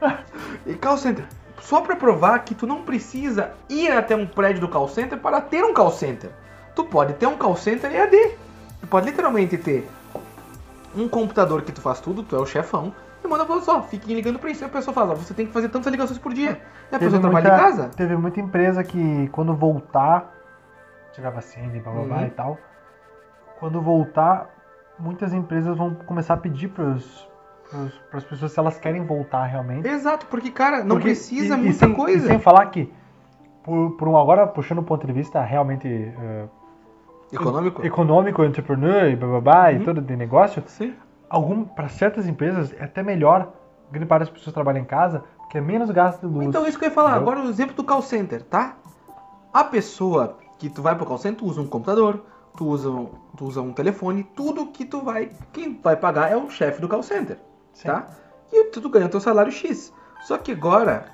E call center. Só pra provar que tu não precisa ir até um prédio do call center para ter um call center. Tu pode ter um call center EAD. Tu pode literalmente ter um computador que tu faz tudo, tu é o chefão, e manda pra só, fiquem ligando pra isso. E a pessoa fala, ó, você tem que fazer tantas ligações por dia. E a pessoa trabalha em casa? Teve muita empresa que quando voltar, tiver vacina e blá blá blá Uhum. e tal, quando voltar, muitas empresas vão começar a pedir pros, para as pessoas se elas querem voltar realmente. Exato, porque, cara, não Porque- precisa e- e muita sem- coisa. E sem falar que, por, por um, agora puxando o ponto de vista realmente eh, Econômico? econômico, entrepreneur e blá blá blá e Uhum. todo de negócio, Sim. Algum para certas empresas é até melhor grande parte das pessoas trabalham em casa, porque é menos gasto de luz. Então, isso que eu ia falar. Entendeu? Agora, o exemplo do call center, tá? A pessoa que tu vai pro call center, tu usa um computador, tu usa um, tu usa um telefone, tudo que tu vai... Quem vai pagar é o chefe do call center, Sim. tá? E tu, tu ganha teu salário X. Só que agora,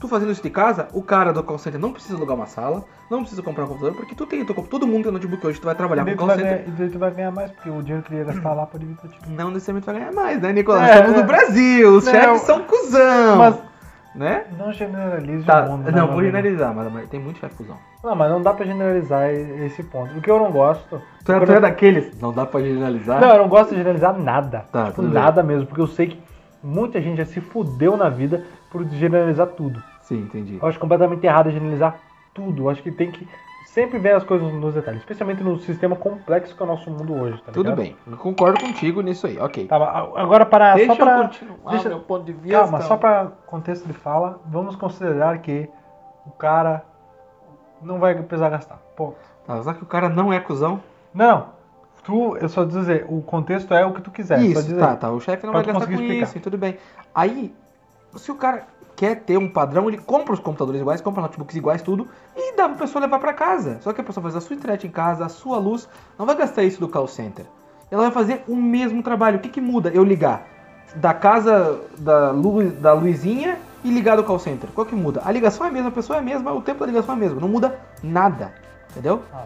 tu fazendo isso de casa, o cara do call center não precisa alugar uma sala, não precisa comprar um computador, porque tu tem computador, todo mundo tem notebook hoje, tu vai trabalhar com tu call center. ganhar, e daí tu vai ganhar mais, porque o dinheiro que ele ia gastar lá pode vir pra ti. Não necessariamente vai ganhar mais, né, Nicolas? É, Estamos é. no Brasil, os Não. chefes são cuzão, Mas né? não generalize Tá, o mundo. né, não, vou generalizar, mas, mas tem muito chefe cuzão. Não, mas não dá pra generalizar esse ponto. O que eu não gosto. Tu é, tu é daqueles? Não dá pra generalizar? Não, eu não gosto de generalizar nada. Tá, tipo, nada mesmo, porque eu sei que muita gente já se fudeu na vida por generalizar tudo. Sim, entendi. Eu acho completamente errado generalizar tudo. Eu acho que tem que sempre ver as coisas nos detalhes, especialmente no sistema complexo que é o nosso mundo hoje, tá Tudo ligado? bem, eu concordo contigo nisso aí, ok. Tá, agora para Deixa só pra eu continuar deixa- meu ponto de vista. Calma, só para contexto de fala, vamos considerar que o cara não vai precisar gastar. Ponto. Tá, só que o cara não é cuzão? Não, tu, eu só dizer, o contexto é o que tu quiser. só isso, dizer. tá, tá. O chefe não Pra vai gastar com conseguir explicar. isso, tudo bem. Aí, se o cara quer ter um padrão, ele compra os computadores iguais, compra notebooks iguais, tudo, e dá pra pessoa levar pra casa. Só que a pessoa faz a sua internet em casa, a sua luz, não vai gastar isso do call center. Ela vai fazer o mesmo trabalho. O que que muda eu ligar da casa da, Lu, da Luizinha e ligar do call center? Qual que muda? A ligação é a mesma, a pessoa é a mesma, o tempo da ligação é o mesmo. Não muda nada, entendeu? Ah.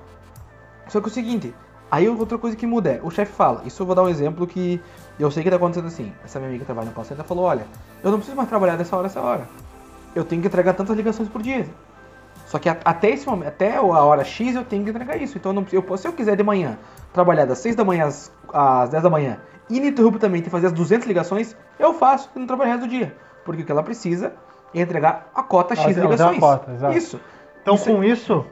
Só que é o seguinte, aí outra coisa que muda é, o chefe fala, isso eu vou dar um exemplo que eu sei que tá acontecendo assim. Essa minha amiga que trabalha no call center falou, olha, eu não preciso mais trabalhar dessa hora essa hora. Eu tenho que entregar tantas ligações por dia. Só que até esse momento, até a hora X eu tenho que entregar isso. Então eu não, eu, posso- se eu quiser de manhã trabalhar das 6 da manhã às, às 10 da manhã, ininterruptamente fazer as 200 ligações, eu faço e não trabalho o resto do dia. Porque o que ela precisa é entregar a cota X Ela de ela ligações. cota. Isso. Então, Isso com isso,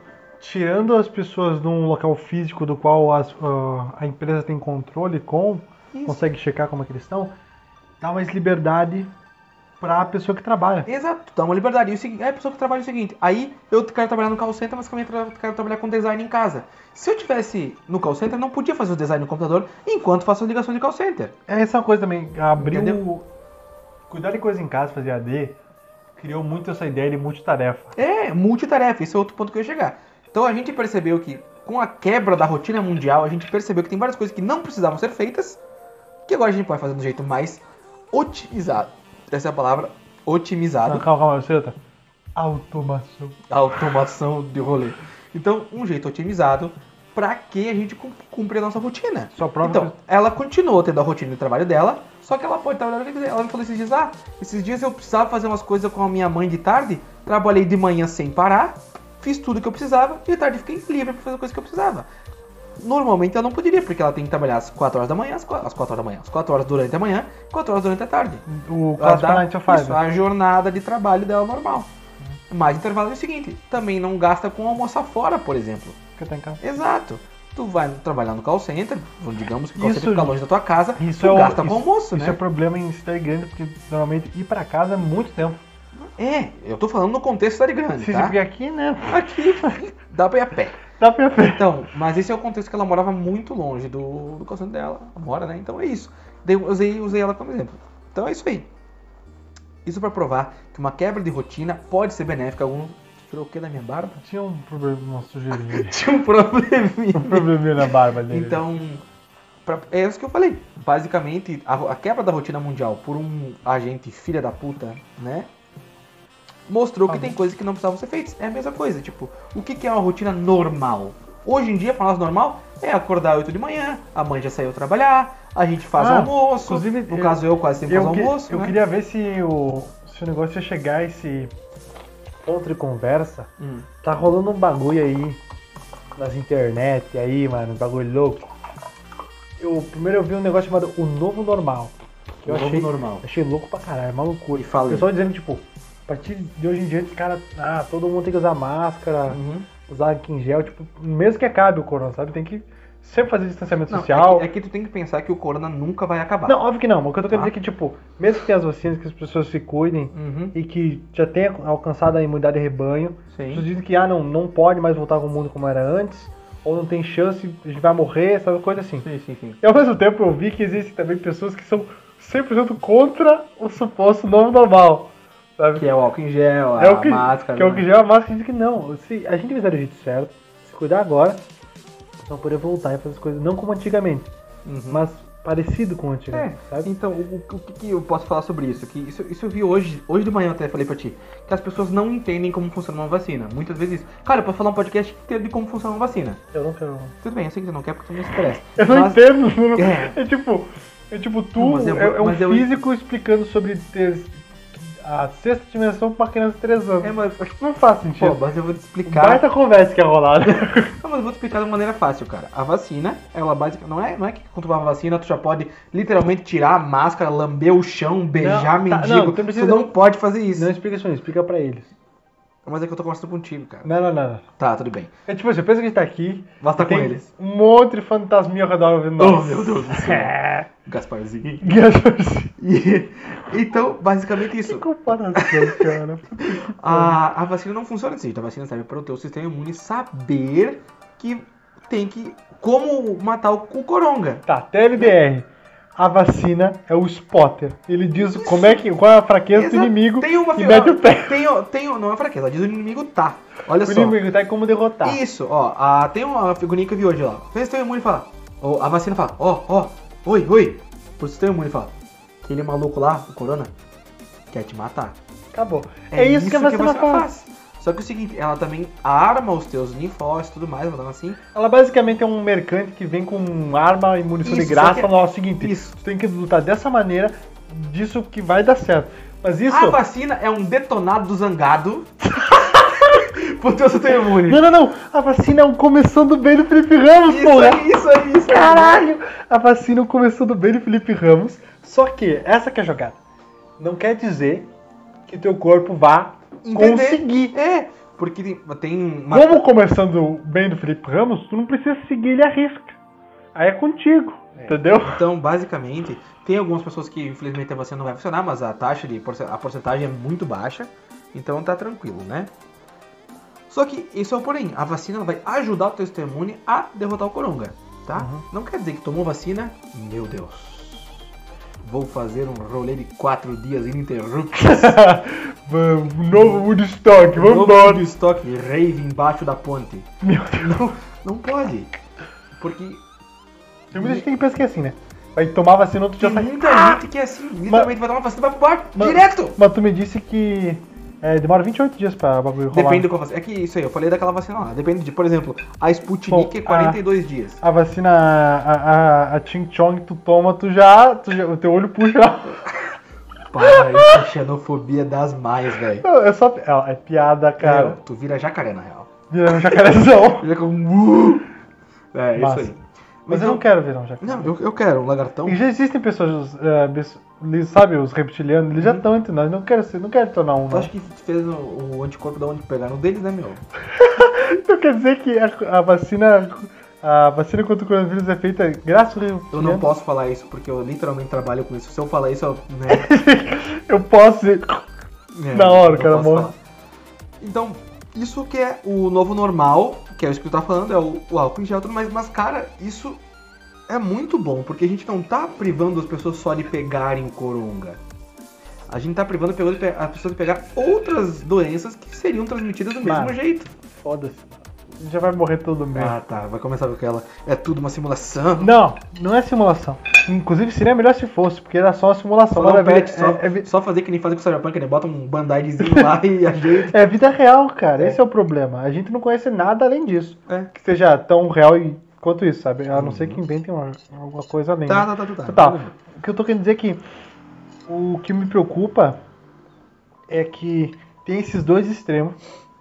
tirando as pessoas de um local físico do qual as- ah, a empresa tem controle com, Isso. consegue checar como é que eles estão, dá mais liberdade para a pessoa que trabalha. Exato, dá uma liberdade. E o seguinte, aí a pessoa que trabalha é o seguinte, aí eu quero trabalhar no call center, mas também quero trabalhar com design em casa. Se eu tivesse no call center, não podia fazer o design no computador enquanto faço as ligações de call center. Essa é coisa também, abriu. Entendeu? Cuidar de coisa em casa, fazer AD, criou muito essa ideia de multitarefa. É, multitarefa, esse é outro ponto que eu ia chegar. Então a gente percebeu que com a quebra da rotina mundial, a gente percebeu que tem várias coisas que não precisavam ser feitas, que agora a gente pode fazer um jeito mais otimizado. Essa é a palavra, otimizado. Não, calma, calma, Celta. Automação. automação de rolê. Então, um jeito otimizado para que a gente cum- cumpra a nossa rotina. Só prova Então, que- ela continuou tendo a rotina de trabalho dela, só que ela pode trabalhar o que quiser. Ela me falou esses dias, ah, esses dias eu precisava fazer umas coisas com a minha mãe de tarde, trabalhei de manhã sem parar, fiz tudo que eu precisava, e de tarde fiquei livre para fazer as coisas que eu precisava. Normalmente ela não poderia, porque ela tem que trabalhar às 4 horas da manhã, às 4, às 4 horas da manhã, às 4 horas durante a manhã, 4 horas durante a tarde. O Ela dá 9 to 5. isso, a jornada de trabalho dela normal. Mais intervalo é o seguinte, também não gasta com almoçar fora, por exemplo. Que tá em casa. Exato. Tu vai trabalhar no call center, digamos que o call Isso- center fica longe da tua casa, Isso tu é o, gasta isso, com almoço, isso né? é problema em cidade grande, porque normalmente ir pra casa é muito tempo. É, eu tô falando no contexto da grande, Se tá? aqui, né? Aqui dá pra ir a pé. Dá pra ver. Então, mas esse é o contexto que ela morava muito longe do, do conceito dela. Ela mora, né? Então é isso. Usei, usei ela como exemplo. Então é isso aí. Isso pra provar que uma quebra de rotina pode ser benéfica. Algum. Tirou o que da minha barba? Tinha um problema, uma sujeirinha. Tinha um probleminha. um probleminha na barba dele. Então, pra- é isso que eu falei. Basicamente, a, a quebra da rotina mundial por um agente filha da puta, né? Mostrou que tem coisas que não precisavam ser feitas. É a mesma coisa, tipo, o que, que é uma rotina normal? Hoje em dia, nós, normal é acordar 8 de manhã, a mãe já saiu trabalhar, a gente faz Ah, almoço. inclusive, no eu- caso, eu quase sempre eu, faço que- almoço. eu né? queria ver se o, se o negócio ia chegar a esse ponto de conversa. Hum. Tá rolando um bagulho aí nas internet aí, mano, um bagulho louco. Eu, primeiro eu vi um negócio chamado O Novo Normal. O Eu novo achei, normal. achei louco pra caralho, é uma loucura. E aí. pessoal dizendo, tipo, a partir de hoje em diante, os caras, ah, todo mundo tem que usar máscara, Uhum. usar álcool em gel, tipo, mesmo que acabe o corona, sabe? Tem que sempre fazer distanciamento Não, social. é, que, é que tu tem que pensar que o corona nunca vai acabar. Não, óbvio que não, mas o que eu tô querendo Tá. dizer é que, tipo, mesmo que tenha as vacinas, que as pessoas se cuidem Uhum. e que já tenha alcançado a imunidade de rebanho, Sim. dizem que, ah, não, não pode mais voltar ao mundo como era antes, ou não tem chance, a gente vai morrer, sabe, coisa assim. Sim, sim, sim. E ao mesmo tempo eu vi que existem também pessoas que são 100% contra o suposto novo normal, sabe? Que é o álcool em gel, é a o que, máscara. que é o né? que já é a máscara diz que não. Se a gente fizer do jeito certo, se cuidar agora, nós vamos poder voltar e fazer as coisas não como antigamente, Uhum. mas parecido com É, antigamente, sabe? então, o, o- o que, que eu posso falar sobre isso? Que isso? Isso eu vi hoje, hoje de manhã eu até falei pra ti, que as pessoas não entendem como funciona uma vacina. Muitas vezes, cara, eu posso falar um podcast inteiro de como funciona uma vacina. Eu não quero. Tudo bem, eu sei que você não quer porque tu não se interessa. Eu não Mas- entendo. não- É. É. tipo. É tipo, tu Não, mas eu é, é um mas eu- físico explicando sobre a sexta dimensão pra uma criança de 3 anos. É, mas, Não faz pô, sentido. mas eu vou te explicar. Baita conversa que é rolada. Não, mas eu vou te explicar de maneira fácil, cara. A vacina, ela basicamente. Não é, não é que quando tu vai pra vacina, tu já pode literalmente tirar a máscara, lamber o chão, beijar Não, tá, mendigo. não, tu precisa- Tu não pode fazer isso. Não explica isso, explica pra eles. Mas é que eu tô conversando contigo, cara. Não, não, não. Tá, tudo bem. É tipo assim, pensa que a gente tá aqui. Basta tem com eles. Um monte de fantasminha ao redor ouvindo Oh, nós. meu Deus do céu. É. Gasparzinho. Que E- então, basicamente isso. comparação, cara. A, a vacina não funciona assim. A vacina serve para o teu sistema imune saber que tem que. Como matar o, o coronga. Tá, TLDR. A vacina é o spotter. Ele diz como é que, qual é a fraqueza do Exato. inimigo Tem uma e mete o pé. Tem, o- tem, o- não é fraqueza, ela diz o inimigo tá. Olha O só. inimigo tá e como derrotar. Isso, ó. A, tem uma figurinha que eu vi hoje, ó. O sistema imune fala. ó, a vacina fala, ó, ó, oi, oi. Pro sistema imune fala. Aquele maluco lá, o corona, quer te matar. Acabou. É, isso, que a vacina faz. Só que é o seguinte, ela também arma os teus linfócitos e tudo mais, falando assim. Ela basicamente é um mercante que vem com arma e munição Isso, de graça que- é o seguinte, Isso. tu tem que lutar dessa maneira, disso que vai dar certo. Mas isso... A vacina é um detonado do zangado pro teu sistema imune. Não, não, não. A vacina é um começando bem do Felipe Ramos, Isso porra. aí, isso aí, isso aí. Caralho! A vacina é um começando bem do Felipe Ramos. Só que, essa que é a jogada. Não quer dizer que teu corpo vá Entender. conseguir. É, porque tem- uma... Como começando bem do Felipe Ramos, tu não precisa seguir ele à risca. Aí é contigo, entendeu? Então, basicamente, tem algumas pessoas que infelizmente a vacina não vai funcionar, mas a taxa de a porcentagem é muito baixa, então tá tranquilo, né? Só que isso é o porém, a vacina vai ajudar o teu sistema imune a derrotar o coronga, tá? Uhum. Não quer dizer que tomou vacina, meu Deus, vou fazer um rolê de quatro dias ininterruptos. Vamos, novo Woodstock, vamos Novo embora. estoque rave embaixo da ponte. Meu Deus. Não, não pode, porque Tem muita gente que pensa que é assim, né? Vai tomar vacina, tu já tem sai. muita Ah! gente que é assim, literalmente vai tomar vacina vai pro bar direto. Mas tu me disse que é, demora 28 dias pra bagulho rolar. Depende do qual vacina. É que isso aí, eu falei daquela vacina lá. Depende de, por exemplo, a Sputnik Bom, é 42 dias. A vacina, a, a, a Ching Chong, tu toma, tu já, tu já. O teu olho puxa. Para, isso é xenofobia das mais, velho. É só. É, é piada, Meu, cara. tu vira jacaré, na real. Vira um jacarezão. Vira como... É, Massa. isso aí. Mas eu Então- não quero virar um jacaré. Não, eu, eu quero um lagartão. E já existem pessoas, eles- sabe, os reptilianos, eles já Uhum. estão entre nós. Não quero ser, não quero tornar um. Tu Não. acha que fez o, o anticorpo da onde pegaram deles, né, meu? Então quer dizer que a, a vacina. A vacina contra o coronavírus é feita graças ao Eu não reptiliano? posso falar isso porque eu literalmente trabalho com isso. Se eu falar isso, eu, né? Eu posso dizer. É, Na hora, cara morre. Então, isso que é o novo normal, que é isso que tu tá falando, é o, o álcool em gel, tudo mais, mas, cara, isso é muito bom, porque a gente não tá privando as pessoas só de pegarem o coronga. A gente tá privando as pessoas de pegar outras doenças que seriam transmitidas do mesmo Mano. jeito. Foda-se. Já vai morrer todo mesmo. Ah, tá. Vai começar com aquela. É tudo uma simulação. Não, não é simulação. Inclusive seria melhor se fosse, porque era só simulação. Só, só, é, é só fazer que nem fazer com o Cyberpunk, né? Bota um band-aidzinho lá e ajeita. é vida real, cara. É. Esse é o problema. A gente não conhece nada além disso. É. Que seja tão real e- quanto isso, sabe? A não ser que inventem uma- alguma coisa além. Tá, né? tá, tá, tá. tá. Tá. O que eu tô querendo dizer é que o que me preocupa é que tem esses dois extremos.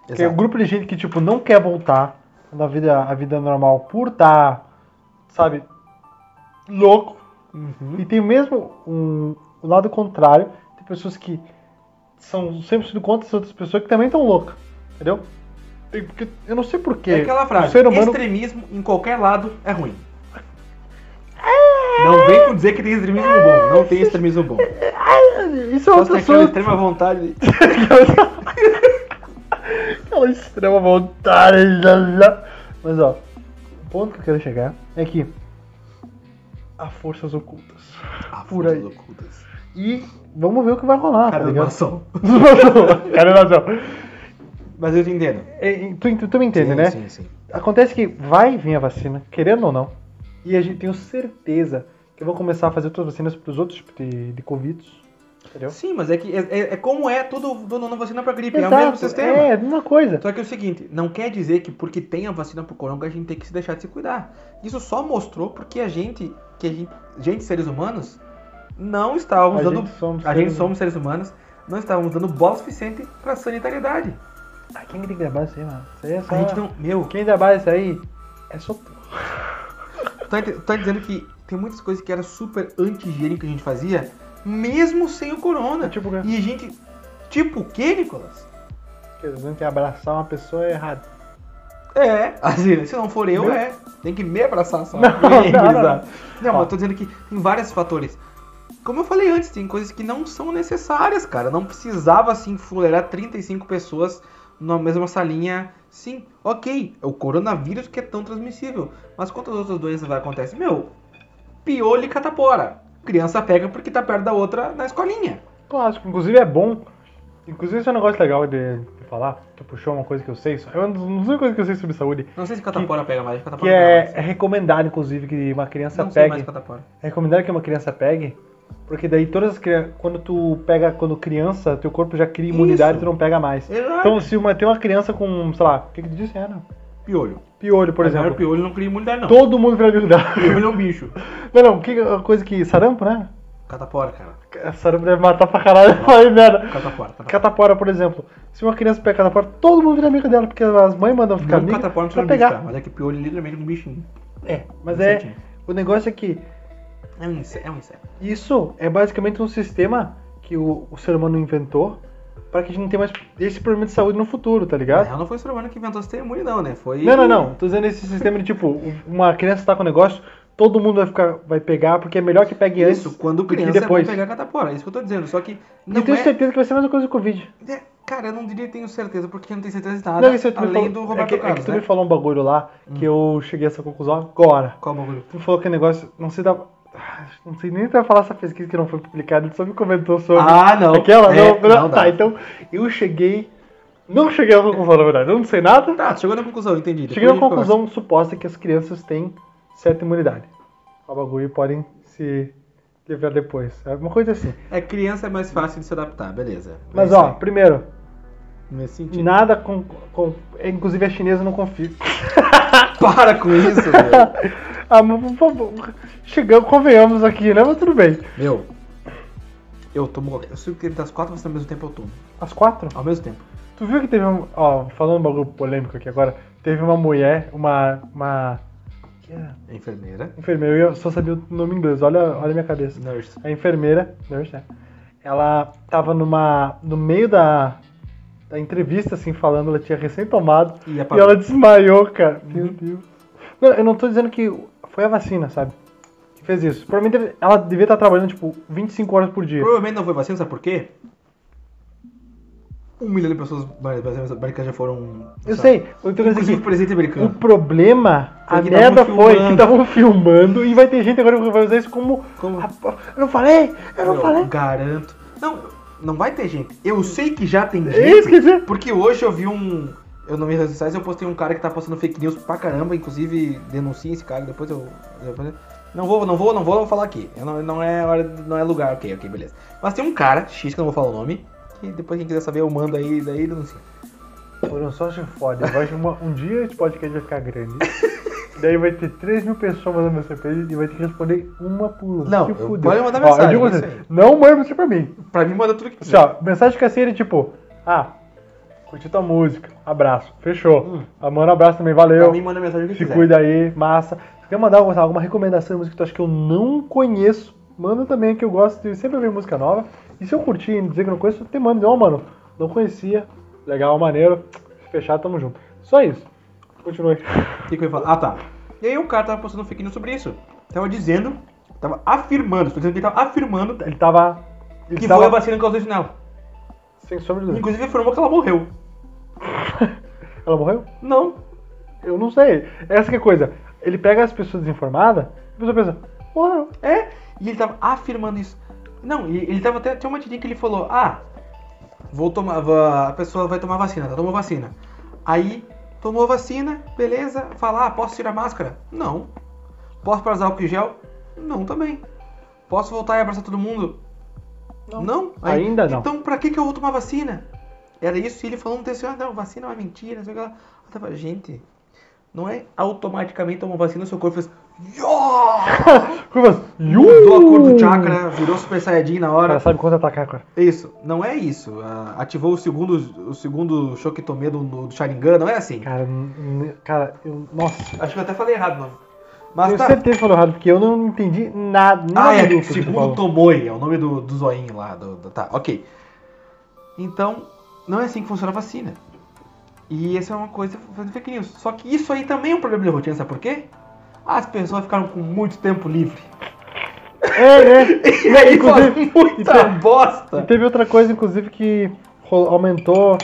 Que é o Exato. grupo de gente que, tipo, não quer voltar na vida, a vida normal por estar, sabe, louco. Uhum. E tem mesmo um, o lado contrário. Tem pessoas que são 100% contra as outras pessoas que também estão loucas. Entendeu? Porque eu não sei porquê. É aquela frase, O ser humano. extremismo em qualquer lado é ruim. Não vem com dizer que tem extremismo bom, não tem extremismo bom. Isso é outra pessoa. extrema vontade. Aquela extrema vontade. Mas ó, o ponto que eu quero chegar é que há forças ocultas. Ah, Por aí. forças ocultas. E vamos ver o que vai rolar, Cara tá do ligado? maçom. Cara do maçom. Mas eu te entendo. É, Tu, tu me entende, sim, né? Sim, sim. Acontece que vai vir a vacina, querendo ou não, e a gente tem certeza que vão começar a fazer outras vacinas para os outros tipos de, de Covid. Entendeu? Sim, mas é que é, é- é como é tudo do não vacina pra gripe, é o mesmo Exato, sistema. É, a mesma coisa. Só que é o seguinte, não quer dizer que porque tem a vacina pro coronga a gente tem que se deixar de se cuidar. Isso só mostrou porque a gente, que a gente, gente seres humanos, não estávamos A dando, gente somos a gente somos seres humanos, não estávamos dando bola suficiente pra sanitariedade. Ah, quem que tem que gravar isso aí, mano? Isso aí é só... A gente não, meu, Quem trabalha isso aí é só tu. tá, tá dizendo que tem muitas coisas que era super anti-higiênico que a gente fazia, mesmo sem o corona. Tipo? E a gente, tipo o quê, Nicolas? Quer dizer, que abraçar uma pessoa é errado. É, assim, se não for eu, Meu- é. Tem que me abraçar só. Não, não, não, não. Não, mas eu tô dizendo que tem vários fatores. Como eu falei antes, tem coisas que não são necessárias, cara. Não precisava, assim, fuleirar 35 pessoas na mesma salinha. Sim, ok, é o coronavírus que é tão transmissível. Mas quantas outras doenças vai acontecer? Meu, piolho e catapora. Criança pega porque tá perto da outra na escolinha. Clássico, inclusive é bom. Inclusive isso é um negócio legal de, de falar. Tu puxou uma coisa que eu sei. É uma das únicas coisas que eu sei sobre saúde. Não sei se catapora pega mais, catapora Que é, mais. é recomendado, inclusive, que uma criança Não sei pegue. mais catapora. É recomendado que uma criança pegue, porque daí todas as crianças, quando tu pega quando criança, teu corpo já cria imunidade e tu não pega mais. Exato. Então se uma, tem uma criança com, sei lá, o que que tu disse? É, não. Piolho. Piolho, por Mas exemplo. o piolho não cria imunidade, não. Todo mundo vira imunidade. Piolho é um bicho. não, não, que coisa que sarampo, né? Catapora, cara. Sarampo deve matar pra caralho, aí merda. Catapora. catapora. Catapora, por exemplo. Se uma criança pega catapora, todo mundo vira amigo dela, porque as mães mandam ficar Não, amigo catapora não pra precisa bicho, pegar. cara, mas é que piolho literalmente é um bichinho. É, mas Um é. O negócio é que É um inseto. É um inseto. Isso é basicamente um sistema que o, o ser humano inventou para que a gente não tenha mais esse problema de saúde no futuro, tá ligado? real, não foi o ser humano que inventou o sistema imune, não, né? Foi. Não, não, não. Tô dizendo esse sistema de tipo, uma criança tá com um negócio, todo mundo vai ficar, vai pegar, porque é melhor que pegue antes Isso, quando do que criança depois. é bom pegar catapora. É isso que eu tô dizendo. Só que não tenho é... certeza que vai ser a mesma coisa com o Covid. é- Cara, eu não diria que tenho certeza, porque eu não tenho certeza de nada. Não, isso me além falou, do é Roberto que, é que Carlos, tu né? me falou um bagulho lá que eu cheguei a essa conclusão agora. Qual bagulho? Tu falou que o negócio, não sei da. Não sei nem se vai falar essa pesquisa que não foi publicada, ele só me comentou sobre. Ah, não. Aquela? É, não, não, não tá, então eu cheguei. Não cheguei à conclusão, na verdade. Eu não sei nada. Tá, chegou na conclusão, entendi. Cheguei à Depois a gente conclusão suposta que as crianças têm certa imunidade. O bagulho podem se livrar depois. É uma coisa assim. conversa. É criança é mais fácil de se adaptar, beleza. Mas É ó, primeiro, Nesse sentido. nada com. com inclusive a chinesa eu não confio. Para com isso, velho. ah, mas por favor. Chegamos, convenhamos aqui, né? Mas tudo bem. Meu, eu tomo qualquer. Eu sei que das quatro vacinas ao mesmo tempo eu tomo. Às quatro? Ao mesmo tempo. Tu viu que teve um. Ó, falando um bagulho polêmico aqui agora. Teve uma mulher, uma. Uma. que é? Enfermeira. Enfermeira, eu só sabia o nome em inglês, olha, olha a minha cabeça. Nurse. A enfermeira, nurse, é, ela tava numa. no meio da. Da entrevista, assim, falando, ela tinha recém tomado. E E ela desmaiou, cara. Meu Uhum. Deus. Não, eu não tô dizendo que foi a vacina, sabe? Que fez isso. Provavelmente deve- ela devia estar trabalhando, tipo, 25 horas por dia. Provavelmente não foi vacina, sabe por quê? Um milhão de pessoas americanas já foram. Eu sei, eu tô Inclusive o presidente o americano. problema, Foi a merda foi que estavam filmando e vai ter gente agora que vai usar isso como. Como- "Ah, Eu não falei, eu não Eu falei. garanto. Não, não vai ter gente. Eu sei que já tem gente. É eu dizer. Porque hoje eu vi um. Eu nas minhas redes sociais eu postei um cara que tá postando fake news pra caramba, inclusive denuncia esse cara, depois eu. depois eu- Não vou, não vou, não vou falar aqui. Eu não, não é hora, não é lugar, ok, ok, beleza. Mas tem um cara, X, que eu não vou falar o nome, que depois quem quiser saber eu mando aí, daí denuncia. Olha só se fode. Vai uma- um dia esse podcast vai ficar grande. Daí vai ter 3 mil pessoas mandando mensagem e vai ter que responder uma por uma. Não, eu- pode mandar Ó, mensagem, eu digo assim, não manda mensagem pra mim. Pra mim manda tudo que Assim, quiser. ó, mensagem que assim é tipo, ah, curti tua música, abraço, fechou. Hum. Ah, manda um abraço também, valeu. Pra mim manda mensagem que Se quiser. cuida aí, massa. Se quer mandar alguma, alguma recomendação de música que tu acha que eu não conheço, manda também, que eu gosto de sempre ouvir música nova. E se eu curtir e dizer que eu não conheço, te mando. Ó, mano, não conhecia, legal, maneiro, se fechar, tamo junto. Só isso. Continue. O que, que eu ia falar? Ah, tá. E aí o cara tava postando fake news sobre isso. Tava dizendo, tava afirmando, estou dizendo que ele tava afirmando Ele tava. Ele que tava foi a vacina que causou isso nela. sem sombra de dúvida. Inclusive afirmou que ela morreu. Ela morreu? Não. Eu não sei. Essa que é a coisa. Ele pega as pessoas desinformadas, a pessoa pensa, morreu. É, e ele tava afirmando isso. Não, e ele tava até. Tinha uma tirinha que ele falou: Ah, vou tomar. A pessoa vai tomar vacina, tá? Tomou vacina. Aí, tomou a vacina, beleza. Fala, ah, posso tirar a máscara? Não. Posso usar álcool em gel? Não também. Posso voltar e abraçar todo mundo? Não. Aí, Ainda não. Então, pra que, que eu vou tomar vacina? Era isso, e ele falando assim, ah, não, vacina é uma mentira, não sei o que lá. Eu tava, gente, não é automaticamente tomou vacina, seu corpo fez. Curvas. Mudou a cor do chakra, virou Super Saiyajin na Cara, hora. sabe quanto atacar agora? Isso, não é isso. Ah, ativou o segundo, o segundo Shokitome do, do Sharingan, não é assim. Cara, n- cara, eu. Nossa. Acho que eu até falei errado o nome. Mas eu tá. certeza que falou errado, porque eu não entendi nada. Nem Ah, é, do que segundo falou. Tomoe, é o nome do, do zoinho lá. Do, do- tá, ok. Então, não é assim que funciona a vacina. E essa é uma coisa fazendo fake news. Só que isso aí também é um problema de rotina, sabe por quê? As pessoas ficaram com muito tempo livre. É, né? E aí Inclusive- muita e te- bosta. E teve outra coisa, inclusive, que aumentou.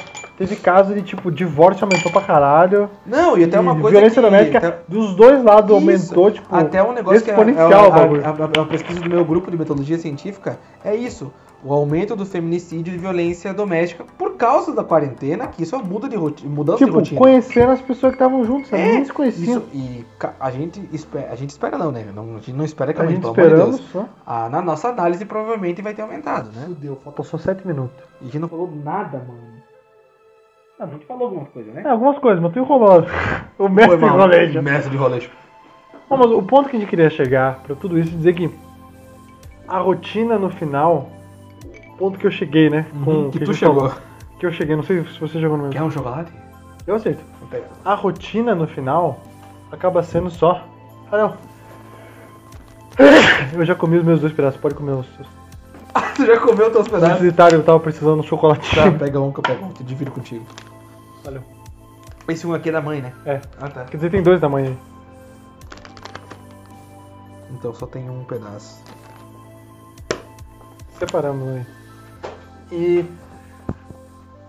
Teve caso de tipo, divórcio aumentou pra caralho. Não, e até uma e coisa violência que... doméstica até- dos dois lados Isso. aumentou, tipo, Até um negócio que é, é, exponencial o a, a, a- a pesquisa do meu grupo de metodologia científica é isso. O aumento do feminicídio e violência doméstica por causa da quarentena, que isso é muda de roti- mudança de tipo, rotina. conhecendo as pessoas que estavam juntas? É, Nem se conheciam. Isso, e a gente espera, a gente espera não, né? Não, a gente não espera que A aumente, gente pelo amor de esperando Deus. só. Ah, na nossa análise provavelmente vai ter aumentado, né? Fudeu, faltam só 7 minutos. E a gente não falou nada, mano. Não, a gente falou algumas coisas, né? É, algumas coisas, mas tu enrolou. O mestre Foi mal, enrolejo. Mestre de rolê. Bom, mas o ponto que a gente queria chegar pra tudo isso é dizer que a rotina no final, ponto que eu cheguei, né? Com, Uhum, que a tu chegou. falou, que eu cheguei, não sei se você chegou no mesmo. Quer um chocolate? Eu aceito. A rotina no final acaba sendo só. Ah, não. Eu já comi os meus dois pedaços, pode comer os seus. tu já comeu teus Antes pedaços? de tarde eu tava precisando de um chocolatinho. Tá, pega um que eu pego um, que eu divido contigo. Valeu. Esse um aqui é da mãe, né? É. Ah, tá. Quer dizer, tem dois da manhã aí. Então só tem um pedaço. Separamos aí. E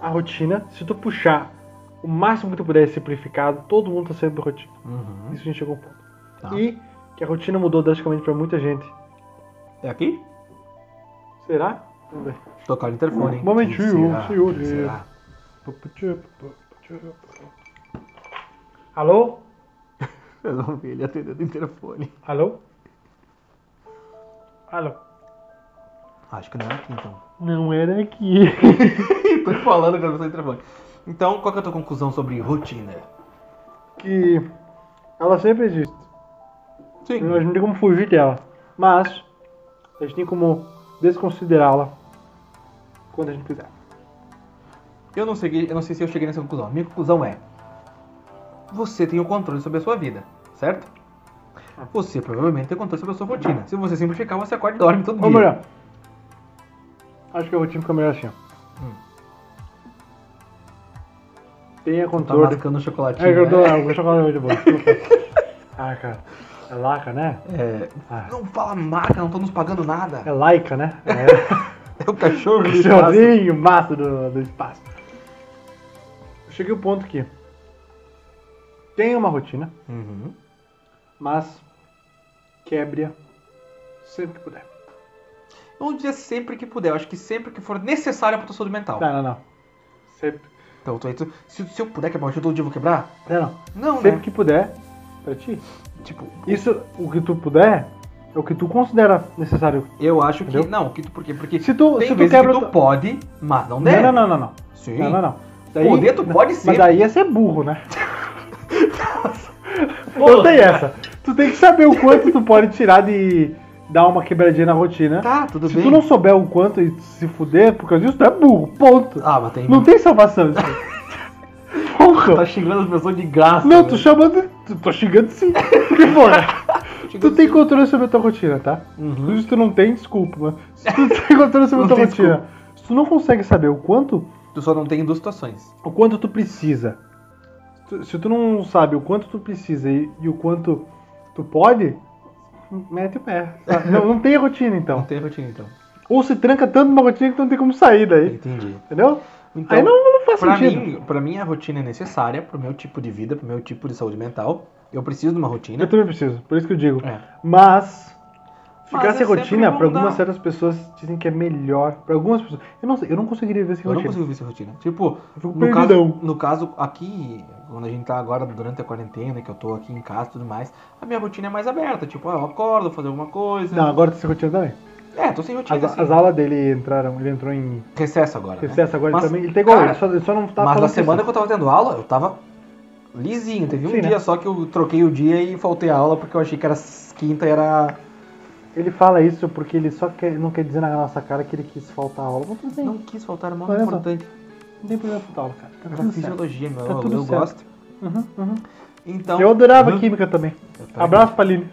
a rotina, se tu puxar o máximo que tu puder simplificado, todo mundo tá saindo da rotina. Uhum. Isso a gente chegou ao ponto. Tá. E que a rotina mudou drasticamente pra muita gente. É aqui? Será? Vamos ver. Tocar o interfone, hein? Momentinho, Será? senhores. Será? Alô? Eu não vi ele atendendo o interfone. Alô? Alô? Acho que não é aqui, então. Não era aqui. Tô falando não sei o interfone. Então, qual que é a tua conclusão sobre rotina? que ela sempre existe. Sim. A gente não tem como fugir dela. Mas a gente tem como desconsiderá-la quando a gente quiser. Eu não, sei, eu não sei se eu cheguei nessa conclusão. A minha conclusão é: você tem o controle sobre a sua vida, certo? Você provavelmente tem o controle sobre a sua rotina. Se você simplificar, você acorda e dorme todo Ou dia. melhor, acho que a rotina fica melhor assim. Hum. Tenha Tá controle. mascando o chocolatinho. É que eu tô. né? O chocolate é muito bom. ah, cara. É laca, né? É, Ah. Não fala marca, não tô nos pagando nada. É laica, né? É. É o cachorro do espaço. Cachorrinho, massa do, do espaço. Cheguei ao ponto que tenha uma rotina, Uhum. mas quebre-a sempre que puder. Eu não diria sempre que puder, eu acho que sempre que for necessário pra tua saúde mental. Não, não, não. Sempre. Então, tu, tu- se, se eu puder quebrar o todo dia eu vou quebrar? Não, não. Não, Sempre né? que puder, pra ti. Tipo, Isso, o que tu puder, é o que tu considera necessário. eu acho que. Entendeu? Não, que tu, por quê? Porque Se tu, tem se tu quebra... que tu pode, mas não deve. Não, não, não, não, não. Sim. Não, não, não. Poder tu pode ser. Mas daí é ser burro, né? Não tem essa. Tu tem que saber o quanto tu pode tirar de dar uma quebradinha na rotina. Tá, tudo se bem. tu não souber o quanto e se fuder por causa disso, tu é burro. Ponto. Ah, mas tem. Não tem salvação isso aí. Ponto. Tá xingando as pessoas de graça. Não, né? tô chamando. tu- Tô xingando sim. Porque, porra. Tu tem controle sobre a tua rotina, tá? Uhum. Se tu não tem, desculpa. Mas se tu tem controle sobre a tua rotina, se tu não consegue saber o quanto Tu só não tem em duas situações. o quanto tu precisa. Se tu não sabe o quanto tu precisa e, e o quanto tu pode, mete o pé. sabe? Não, não tem rotina Não então. tem rotina, então. Ou se tranca tanto numa rotina que tu não tem como sair daí. Entendi. Entendeu? Então, Aí não, não faz pra sentido. mim, pra mim, a rotina é necessária pro meu tipo de vida, pro meu tipo de saúde mental. Eu preciso de uma rotina. Eu também preciso, por isso que eu digo. É. Mas ficar sem rotina, pra algumas certas pessoas dizem que é melhor. Pra algumas pessoas. Eu não sei, eu não conseguiria viver sem Eu não rotina. consigo ver essa rotina. Tipo, Eu no perdidão. caso, no caso, aqui, quando a gente tá agora durante a quarentena, que eu tô aqui em casa e tudo mais, a minha rotina é mais aberta. Tipo, ah, eu acordo, vou fazer alguma coisa. Não, agora tá sem rotina também. É, tô sem rotina. As, assim. as aulas dele entraram, ele entrou em Recesso agora. né? recesso agora Mas, também. Ele tá igual, cara, ele só, ele só não tá Mas na semana que eu tava tendo aula, eu tava lisinho. Teve um Sim, né? dia só que eu troquei o dia e faltei a aula porque eu achei que era quinta e era. Ele fala isso porque ele só quer, não quer dizer na nossa cara que ele quis faltar aula. Mas tudo bem, Não não, quis faltar, era muito Olha só. importante. tem problema faltar aula, cara. Tá Era tudo certo. fisiologia, meu. Tá eu tudo eu certo. gosto. Uhum, uhum. Então. Eu adorava Hum, química também. Abraço pra Aline.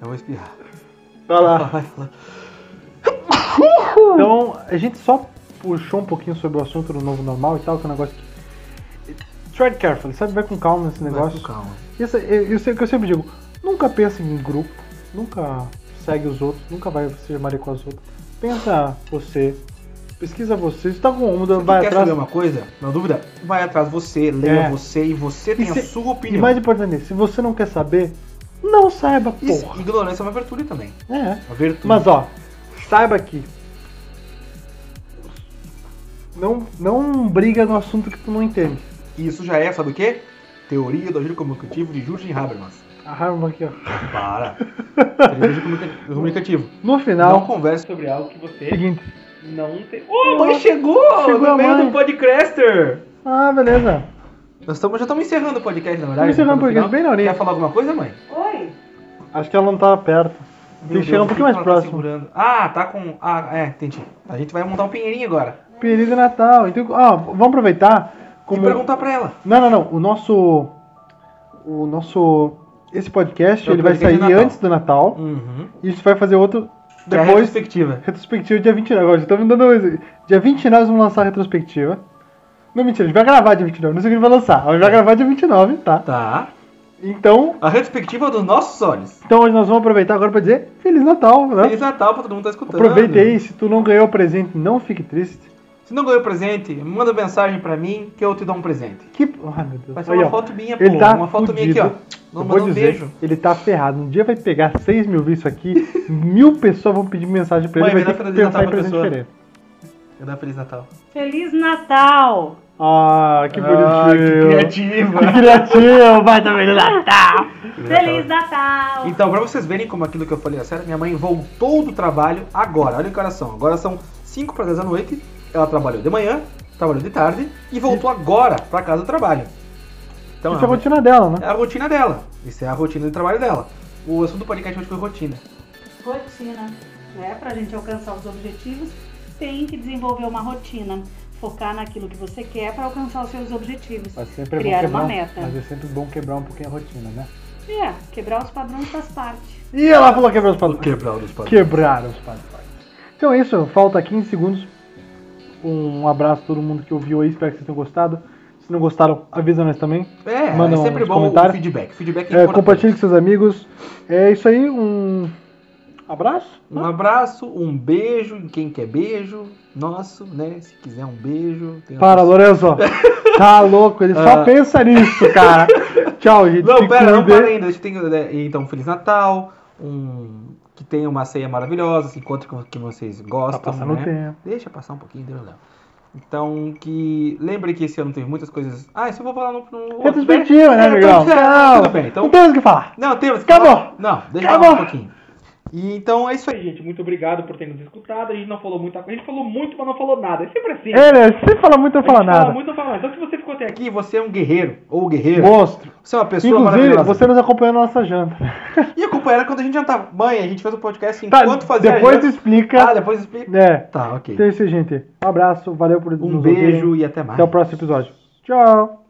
Eu vou espirrar. Vai lá. Vai. Então, a gente só puxou um pouquinho sobre o assunto do novo normal e tal, que é um negócio que. Tread carefully, sabe? Vai com calma nesse negócio. Vai com calma. Isso, eu, eu que eu sempre digo, nunca pense em grupo, nunca segue os outros, nunca vai ser Maria com as outras. Pensa você, pesquisa você, se tá com Você vai quer atrás. saber uma coisa? Não dúvida? Vai atrás você, leia É. você e você tem se- a sua E opinião. mais importante, se você não quer saber, não saiba, Isso, porra. ignorância é uma virtude também. É. Uma virtude. Mas ó, saiba que não, não briga no assunto que tu não entende. Isso já é, sabe o quê? Teoria do agir comunicativo de Justin Habermas. A Harvard aqui, ó. Para. Comunica- comunicativo. No Não final, converse sobre algo que você seguinte. não tem. Ô, mãe chegou! Chegou no a meio mãe. do podcaster! Ah, beleza. Nós estamos, já estamos encerrando o podcast, na verdade. Estamos encerrando Tá o podcast, bem na orelha. Quer falar alguma coisa, mãe? Oi? Acho que ela não tava perto. Tem que chegar um pouquinho mais tá próximo. segurando? Ah, tá com. Ah, é, entendi. A gente vai montar um pinheirinho agora. Período de Natal. Então, ó, vamos aproveitar. Como... E perguntar pra ela. Não, não, não. O nosso. O nosso. Esse podcast É o ele vai sair antes do Natal. Uhum. E a gente vai fazer outro Que é depois. retrospectiva. Retrospectiva dia 29. Agora, já estamos dando. Dia 29 nós vamos lançar a retrospectiva. Não, mentira, a gente vai gravar dia 29. Não sei o que a gente vai lançar. A gente vai gravar dia 29, tá? Tá. Então, A retrospectiva dos nossos olhos. então hoje nós vamos aproveitar agora para dizer Feliz Natal, né? Feliz Natal pra todo mundo que tá escutando. Aproveita aí, se tu não ganhou o presente, não fique triste. Se não ganhou presente, manda mensagem pra mim que eu te dou um presente. Que. Ai, meu Deus. Vai ser Aí, uma ó. foto minha, pô. Ele tá uma foto minha aqui, fudido. ó. Eu Não vou manda um dizer, beijo. ele tá ferrado. Um dia vai pegar 6 mil views isso aqui, mil pessoas vão pedir mensagem pra ele, Mãe, vai vai ter dar que Feliz pensar em Natal pra presente pessoa. diferente. Eu dar Feliz Natal. Feliz Natal! Ah, que bonitinho. Ah, que criativa. Que criativo, vai também no Natal. Feliz Natal! Então, pra vocês verem como aquilo que eu falei é sério, minha mãe voltou do trabalho agora. Olha que horas são. Agora são 5 para 10 da noite. Ela trabalhou de manhã, trabalhou de tarde e voltou agora pra casa do trabalho. Então, Isso é a rotina dela, né? é a rotina dela. Isso é a rotina de trabalho dela. O assunto do podcast hoje foi rotina. Rotina. Né? Pra gente alcançar os objetivos, tem que desenvolver uma rotina. Focar naquilo que você quer para alcançar os seus objetivos. Mas sempre é Criar quebrar, uma um- meta. Mas é sempre bom quebrar um pouquinho a rotina, né? É, quebrar os padrões faz parte. E ela falou quebrar os padrões. Quebrar os padrões. Quebraram os padrões. Então é isso, falta 15 segundos. Um abraço a todo mundo que ouviu aí, espero que vocês tenham gostado. Se não gostaram, avisa nós também. É, Manda é sempre bom o feedback. Feedback é, É, compartilhe com seus amigos. É isso aí, um abraço. Um abraço, um beijo em quem quer beijo. Nosso, né? Se quiser um beijo. tem Para, pessoa- Lorenzo. Tá louco, ele só Ah. pensa nisso, cara. Tchau, gente. Não, pera, não para ainda. Deixa eu ter- é, Então, Feliz Natal. Um... Que tenha uma ceia maravilhosa, se encontre com que vocês gostam. Tá passando né? o tempo. Deixa passar um pouquinho, Deus Léo. Então, que. Lembre que esse ano teve muitas coisas. Ah, isso eu vou falar no. no Retrospectiva, né, É, amigão? Não, Tudo bem. Então, não temos o que falar. Não, temos que Acabou. falar- Não, deixa eu Acabou. falar um pouquinho. E então é isso aí, gente. Muito obrigado por ter nos escutado. A gente não falou muita coisa. A gente falou muito, mas não falou nada. É sempre assim. Ele, se fala muito, não A fala gente fala nada. muito, não fala nada. Então, se você ficou até aqui, você é um guerreiro ou guerreira. Monstro. Você é uma pessoa Inclusive, maravilhosa. você nos acompanhou na nossa janta. E a companheira quando a gente jantava. Mãe, a gente fez o podcast Tá, enquanto fazia depois janta. explica. Ah, depois explica. É. Tá, ok. Então é isso, gente. Um abraço, valeu por Um beijo ouvirem. e até mais. Até o próximo episódio. Tchau.